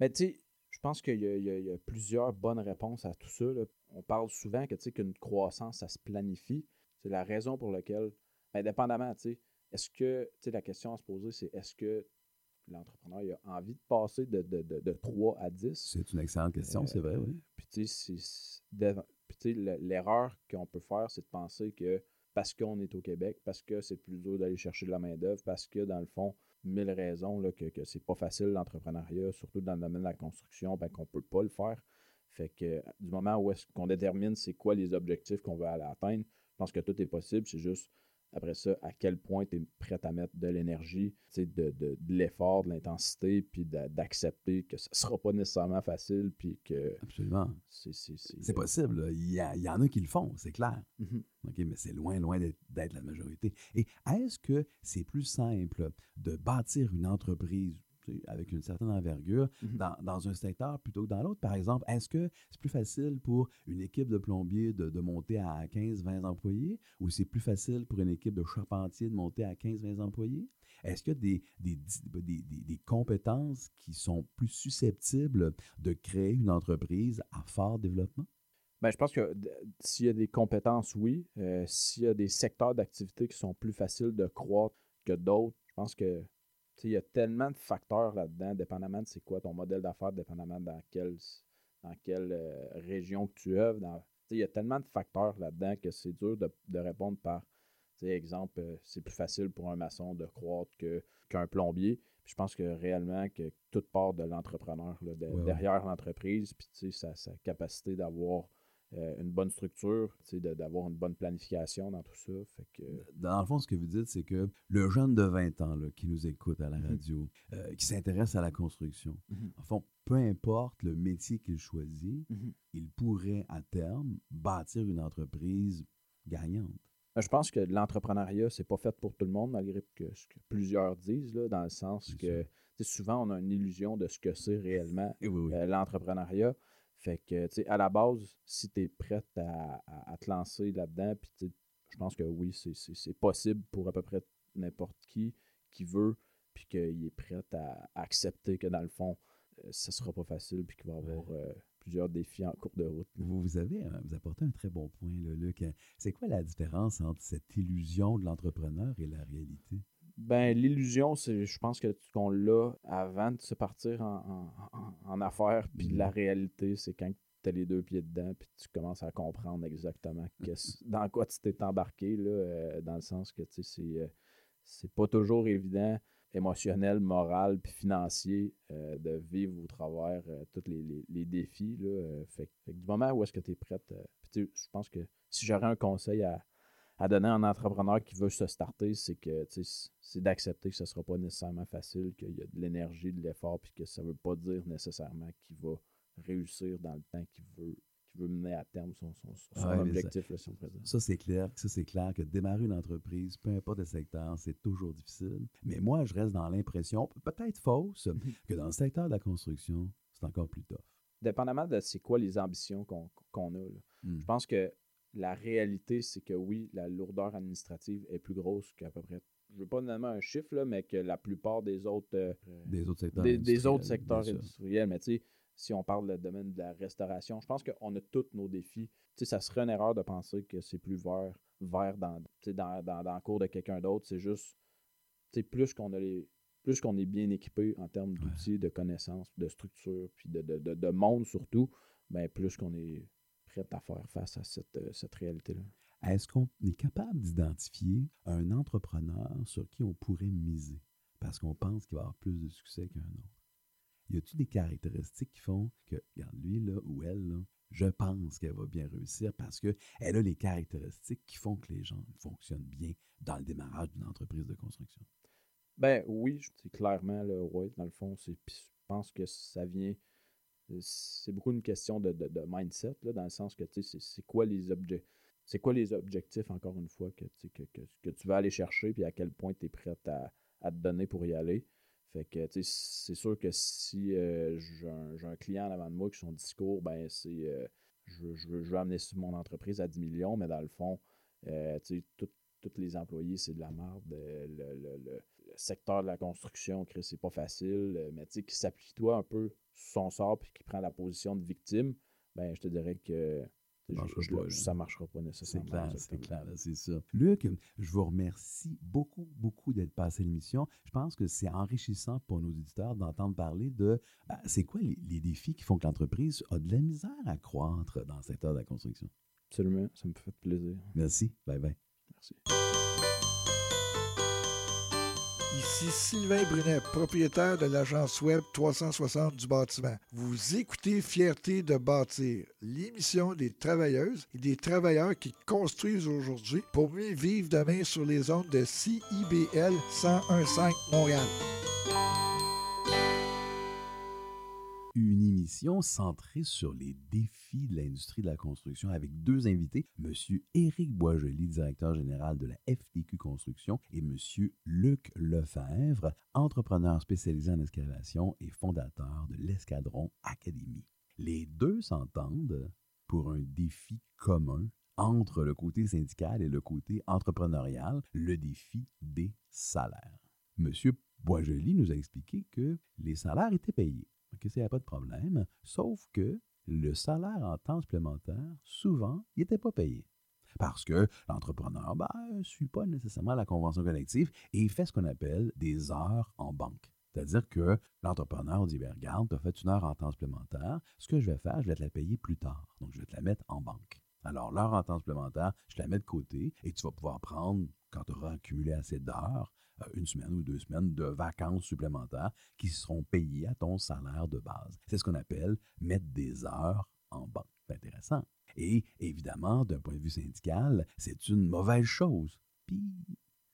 Mais tu pense qu'il y, y, a plusieurs bonnes réponses à tout ça. Là. On parle souvent que qu'une croissance, ça se planifie. C'est la raison pour laquelle, indépendamment, est-ce que la question à se poser, c'est est-ce que l'entrepreneur a envie de passer de, de, de, 3 à 10? C'est une excellente question, c'est vrai, oui. Puis tu sais, l'erreur qu'on peut faire, c'est de penser que parce qu'on est au Québec, parce que c'est plus dur d'aller chercher de la main-d'œuvre, parce que dans le fond, mille raisons là, que, que c'est pas facile l'entrepreneuriat, surtout dans le domaine de la construction, ben, qu'on peut pas le faire. Fait que du moment où est-ce qu'on détermine c'est quoi les objectifs qu'on veut aller atteindre, je pense que tout est possible. C'est juste après ça, à quel point tu es prêt à mettre de l'énergie, de, de, de l'effort, de l'intensité, puis d'accepter que ce ne sera pas nécessairement facile, puis que... Absolument. C'est possible. Il y, il y, en a qui le font, c'est clair. Mm-hmm. OK, mais c'est loin, loin d'être la majorité. Et est-ce que c'est plus simple de bâtir une entreprise avec une certaine envergure Mhm. dans, dans un secteur plutôt que dans l'autre. Par exemple, est-ce que c'est plus facile pour une équipe de plombiers de, de monter à 15-20 employés ou c'est plus facile pour une équipe de charpentiers de monter à 15-20 employés? Est-ce qu'il y a des, des, des, des, compétences qui sont plus susceptibles de créer une entreprise à fort développement? Bien, je pense que s'il y a des compétences, oui. Euh, s'il y a des secteurs d'activité qui sont plus faciles de croître que d'autres, je pense que il y a tellement de facteurs là-dedans, dépendamment de c'est quoi ton modèle d'affaires, dépendamment dans quelle, dans quelle euh, région que tu œuvres. Il y a tellement de facteurs là-dedans que c'est dur de, de, répondre par, exemple, euh, c'est plus facile pour un maçon de croître qu'un plombier. Puis je pense que réellement, que toute part de l'entrepreneur, de, ouais, derrière l'entreprise, puis sa, sa capacité d'avoir euh, une bonne structure, d'avoir une bonne planification dans tout ça. Fait que... Dans le fond, ce que vous dites, c'est que le jeune de 20 ans là, qui nous écoute à la radio, euh, qui s'intéresse à la construction, Mhm. en fond, peu importe le métier qu'il choisit, Mhm. il pourrait à terme bâtir une entreprise gagnante. Ben, Je pense que l'entrepreneuriat, c'est pas fait pour tout le monde, malgré que ce que plusieurs disent, là, dans le sens que souvent on a une illusion de ce que c'est réellement euh, l'entrepreneuriat. Fait que, tu sais, à la base, si tu es prête à, à- à te lancer là-dedans, puis je pense que oui, c'est- possible pour à peu près n'importe qui qui veut, puis qu'il est prêt à, à accepter que dans le fond, euh, ce sera pas facile, puis qu'il va y avoir euh, plusieurs défis en cours de route. Vous, vous avez euh, vous apportez un très bon point, là, Luc. C'est quoi la différence entre cette illusion de l'entrepreneur et la réalité? Ben, l'illusion, c'est, je pense que qu'on l'a avant de se partir en, en, affaires, puis la réalité, c'est quand tu as les deux pieds dedans, puis tu commences à comprendre exactement dans quoi tu t'es embarqué, là, euh, dans le sens que, tu sais, c'est, euh, c'est pas toujours évident, émotionnel, moral, puis financier, euh, de vivre au travers euh, tous les, les- les défis, là. fait, du moment où est-ce que tu es prête, puis tu sais, je pense que si j'aurais un conseil à à donner à un entrepreneur qui veut se starter, c'est que c'est d'accepter que ce ne sera pas nécessairement facile, qu'il y a de l'énergie, de l'effort, puis que ça ne veut pas dire nécessairement qu'il va réussir dans le temps qu'il veut, qu'il veut mener à terme son, son, son Ouais, mais objectif, ça- là. Ça, c'est clair. Ça, c'est clair que démarrer une entreprise, peu importe le secteur, c'est toujours difficile. Mais moi, je reste dans l'impression, peut-être fausse, que dans le secteur de la construction, c'est encore plus tough. Dépendamment de c'est quoi les ambitions qu'on a, là. Mm. je pense que la réalité, c'est que oui, la lourdeur administrative est plus grosse qu'à peu près, je veux pas nommer un chiffre, là, mais que la plupart des autres, euh, Des autres secteurs des, des autres industriels, secteurs industriels. Mais tu sais, si on parle du domaine de la restauration, je pense qu'on a tous nos défis. Tu sais, ça serait une erreur de penser que c'est plus vert, vert dans, tu sais, dans, dans, dans le cours de quelqu'un d'autre. C'est juste, tu sais, plus qu'on a les plus qu'on est bien équipé en termes d'outils, de connaissances, de structure, puis de, de, de, de monde surtout, ben plus qu'on est à faire face à cette, euh, cette réalité-là? Est-ce qu'on est capable d'identifier un entrepreneur sur qui on pourrait miser? parce qu'on pense qu'il va avoir plus de succès qu'un autre. Y a-t-il des caractéristiques qui font que, regarde, lui, là, ou elle, là, je pense qu'elle va bien réussir parce qu'elle a les caractéristiques qui font que les gens fonctionnent bien dans le démarrage d'une entreprise de construction? Ben oui, c'est clairement, le ouais, dans le fond, je pense que ça vient. C'est beaucoup une question de, mindset, là, dans le sens que c'est quoi les objectifs. C'est quoi les objectifs, encore une fois, que, que, que, tu vas aller chercher, puis à quel point tu es prêt à, à, te donner pour y aller. Fait que, c'est sûr que si euh, j'ai un, client avant de moi qui son discours, ben, c'est euh, je, je, veux, amener mon entreprise à 10 millions, mais dans le fond, euh, tous les employés, c'est de la merde. Secteur de la construction, c'est pas facile, mais tu sais, qui s'appuie toi un peu sur son sort puis qui prend la position de victime, ben, je te dirais que ça ne marchera pas nécessairement. C'est clair, c'est ça. Luc, je vous remercie beaucoup, beaucoup d'être passé à l'émission. Je pense que c'est enrichissant pour nos auditeurs d'entendre parler de ben, c'est quoi les, les, défis qui font que l'entreprise a de la misère à croître dans le secteur de la construction? Absolument, ça me fait plaisir. Merci. Bye bye. Merci. Ici Sylvain Brunet, propriétaire de l'agence web 360 du bâtiment. Vous écoutez Fierté de bâtir, l'émission des travailleuses et des travailleurs qui construisent aujourd'hui pour mieux vivre demain sur les ondes de CIBL 1015 Montréal. Une émission centrée sur les défis de l'industrie de la construction avec deux invités, M. Éric Boisjoli, directeur général de la FTQ Construction, et M. Luc Lefebvre, entrepreneur spécialisé en excavation et fondateur de l'Escadron Académie. Les deux s'entendent pour un défi commun entre le côté syndical et le côté entrepreneurial, le défi des salaires. M. Boisjoli nous a expliqué que les salaires étaient payés OK, ça, n'y a pas de problème. Sauf que le salaire en temps supplémentaire, souvent, il n'était pas payé. Parce que l'entrepreneur ben, ne suit pas nécessairement la convention collective et il fait ce qu'on appelle des heures en banque. C'est-à-dire que l'entrepreneur dit, bien, regarde, tu as fait une heure en temps supplémentaire, ce que je vais faire, je vais te la payer plus tard. Donc, je vais te la mettre en banque. Alors, l'heure en temps supplémentaire, je la mets de côté et tu vas pouvoir prendre, quand tu auras accumulé assez d'heures, une semaine ou deux semaines de vacances supplémentaires qui seront payées à ton salaire de base. C'est ce qu'on appelle mettre des heures en banque. C'est intéressant. Et évidemment, d'un point de vue syndical, c'est une mauvaise chose. Puis,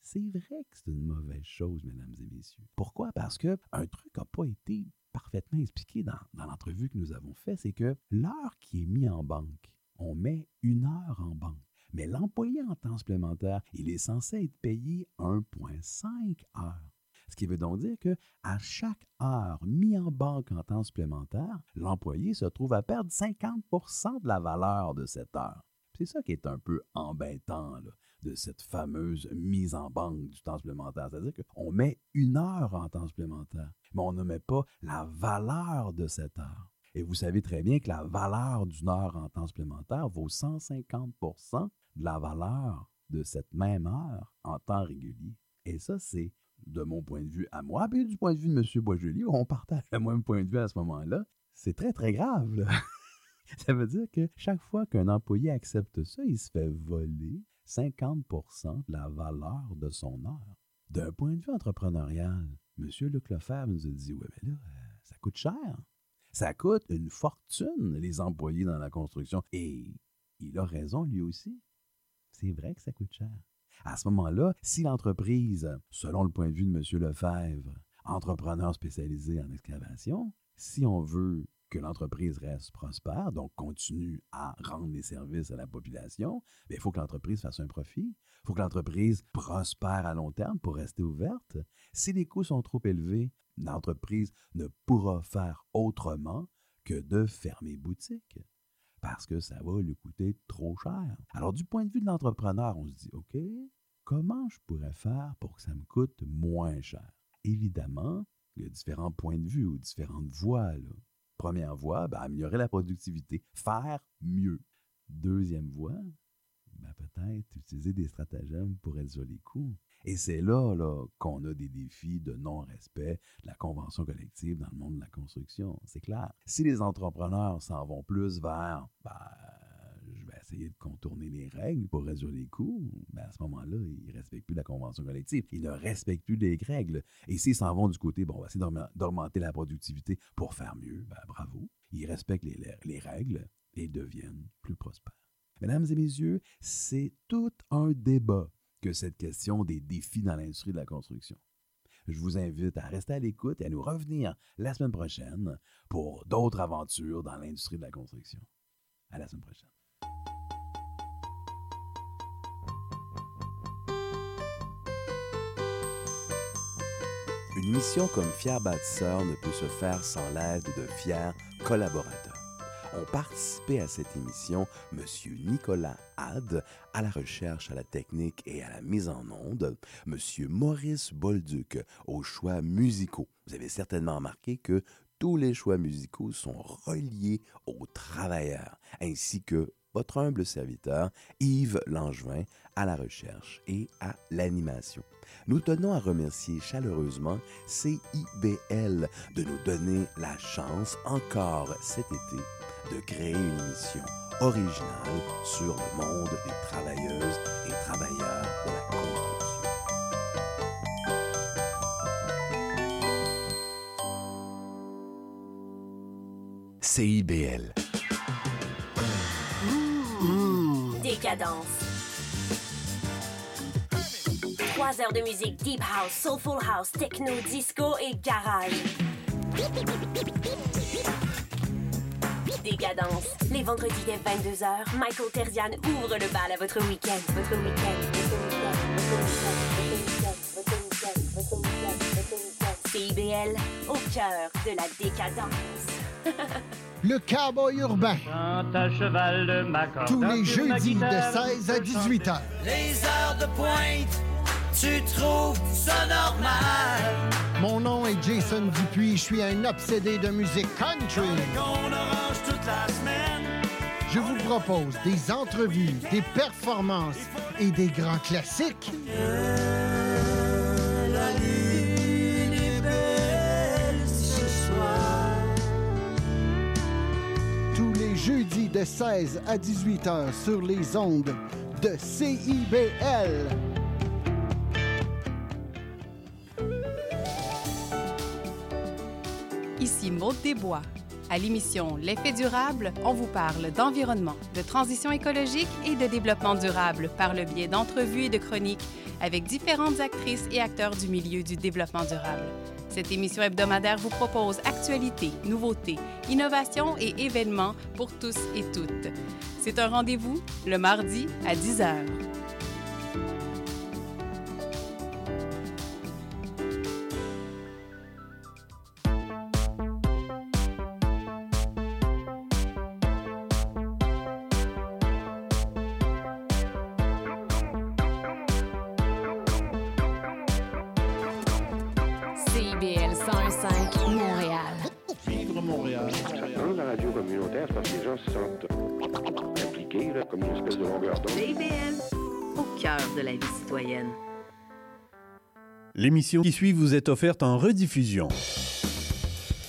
c'est vrai que c'est une mauvaise chose, mesdames et messieurs. Pourquoi? Parce qu'un truc n'a pas été parfaitement expliqué dans, dans l'entrevue que nous avons faite, c'est que l'heure qui est mise en banque, on met une heure en banque. Mais l'employé en temps supplémentaire, il est censé être payé 1,5 heures. Ce qui veut donc dire que à chaque heure mis en banque en temps supplémentaire, l'employé se trouve à perdre 50% de la valeur de cette heure. C'est ça qui est un peu embêtant de cette fameuse mise en banque du temps supplémentaire. C'est-à-dire qu'on met une heure en temps supplémentaire, mais on ne met pas la valeur de cette heure. Et vous savez très bien que la valeur d'une heure en temps supplémentaire vaut 150 de la valeur de cette même heure en temps régulier. Et ça, c'est de mon point de vue à moi, puis du point de vue de M. Boisjoli, on partage le même point de vue à ce moment-là. C'est très, très grave. ça veut dire que chaque fois qu'un employé accepte ça, il se fait voler 50% de la valeur de son heure. D'un point de vue entrepreneurial, M. Luc Lefebvre nous a dit Ouais, mais là, euh, ça coûte cher. Ça coûte une fortune, les employés dans la construction. Et il a raison, lui aussi c'est vrai que ça coûte cher. À ce moment-là, si l'entreprise, selon le point de vue de M. Lefebvre, entrepreneur spécialisé en excavation, si on veut que l'entreprise reste prospère, donc continue à rendre des services à la population, ben, il faut que l'entreprise fasse un profit. Il faut que l'entreprise prospère à long terme pour rester ouverte. Si les coûts sont trop élevés, l'entreprise ne pourra faire autrement que de fermer boutique parce que ça va lui coûter trop cher. Alors, du point de vue de l'entrepreneur, on se dit, OK, comment je pourrais faire pour que ça me coûte moins cher? Évidemment, il y a différents points de vue ou différentes voies. Première voie, ben, améliorer la productivité, faire mieux. Deuxième voie, ben, peut-être utiliser des stratagèmes pour réduire les coûts. Et c'est là, là qu'on a des défis de non-respect de la convention collective dans le monde de la construction. C'est clair. Si les entrepreneurs s'en vont plus vers ben, je vais essayer de contourner les règles pour résoudre les coûts, ben à ce moment-là, ils ne respectent plus la convention collective. Ils ne respectent plus les règles. Et s'ils s'en vont du côté, bon, on va essayer d'augmenter la productivité pour faire mieux, ben bravo. Ils respectent les, les règles et deviennent plus prospères. Mesdames et messieurs, c'est tout un débat que cette question des défis dans l'industrie de la construction. Je vous invite à rester à l'écoute et à nous revenir la semaine prochaine pour d'autres aventures dans l'industrie de la construction. À la semaine prochaine. Une mission comme Fier Bâtisseur ne peut se faire sans l'aide de fiers collaborateurs ont participé à cette émission M. Nicolas Had à la recherche, à la technique et à la mise en onde, M. Maurice Bolduc aux choix musicaux. Vous avez certainement remarqué que tous les choix musicaux sont reliés aux travailleurs, ainsi que votre humble serviteur Yves Langevin à la recherche et à l'animation. Nous tenons à remercier chaleureusement CIBL de nous donner la chance encore cet été de créer une émission originale sur le monde des travailleuses et travailleurs de la construction. CIBL. Décadence. Trois heures de musique deep house, soulful house, techno, disco et garage. Décadence. Les vendredis dès 22h, Michael Terzian ouvre le bal à votre week-end. Votre week-end. CIBL, au cœur de la décadence. Le cowboy urbain. à cheval de ma Tous les jeudis de 16 à 18 h. Les heures de pointe, tu trouves ça normal? Mon nom est Jason Dupuis, je suis un obsédé de musique country. Je vous propose des entrevues, des performances et des grands classiques. La lune est belle ce soir. Tous les jeudis de 16 à 18 heures sur les ondes de CIBL. Ici Maude Desbois. À l'émission L'effet durable, on vous parle d'environnement, de transition écologique et de développement durable par le biais d'entrevues et de chroniques avec différentes actrices et acteurs du milieu du développement durable. Cette émission hebdomadaire vous propose actualités, nouveautés, innovations et événements pour tous et toutes. C'est un rendez-vous le mardi à 10h. CIBL L'émission qui suit vous est offerte en rediffusion.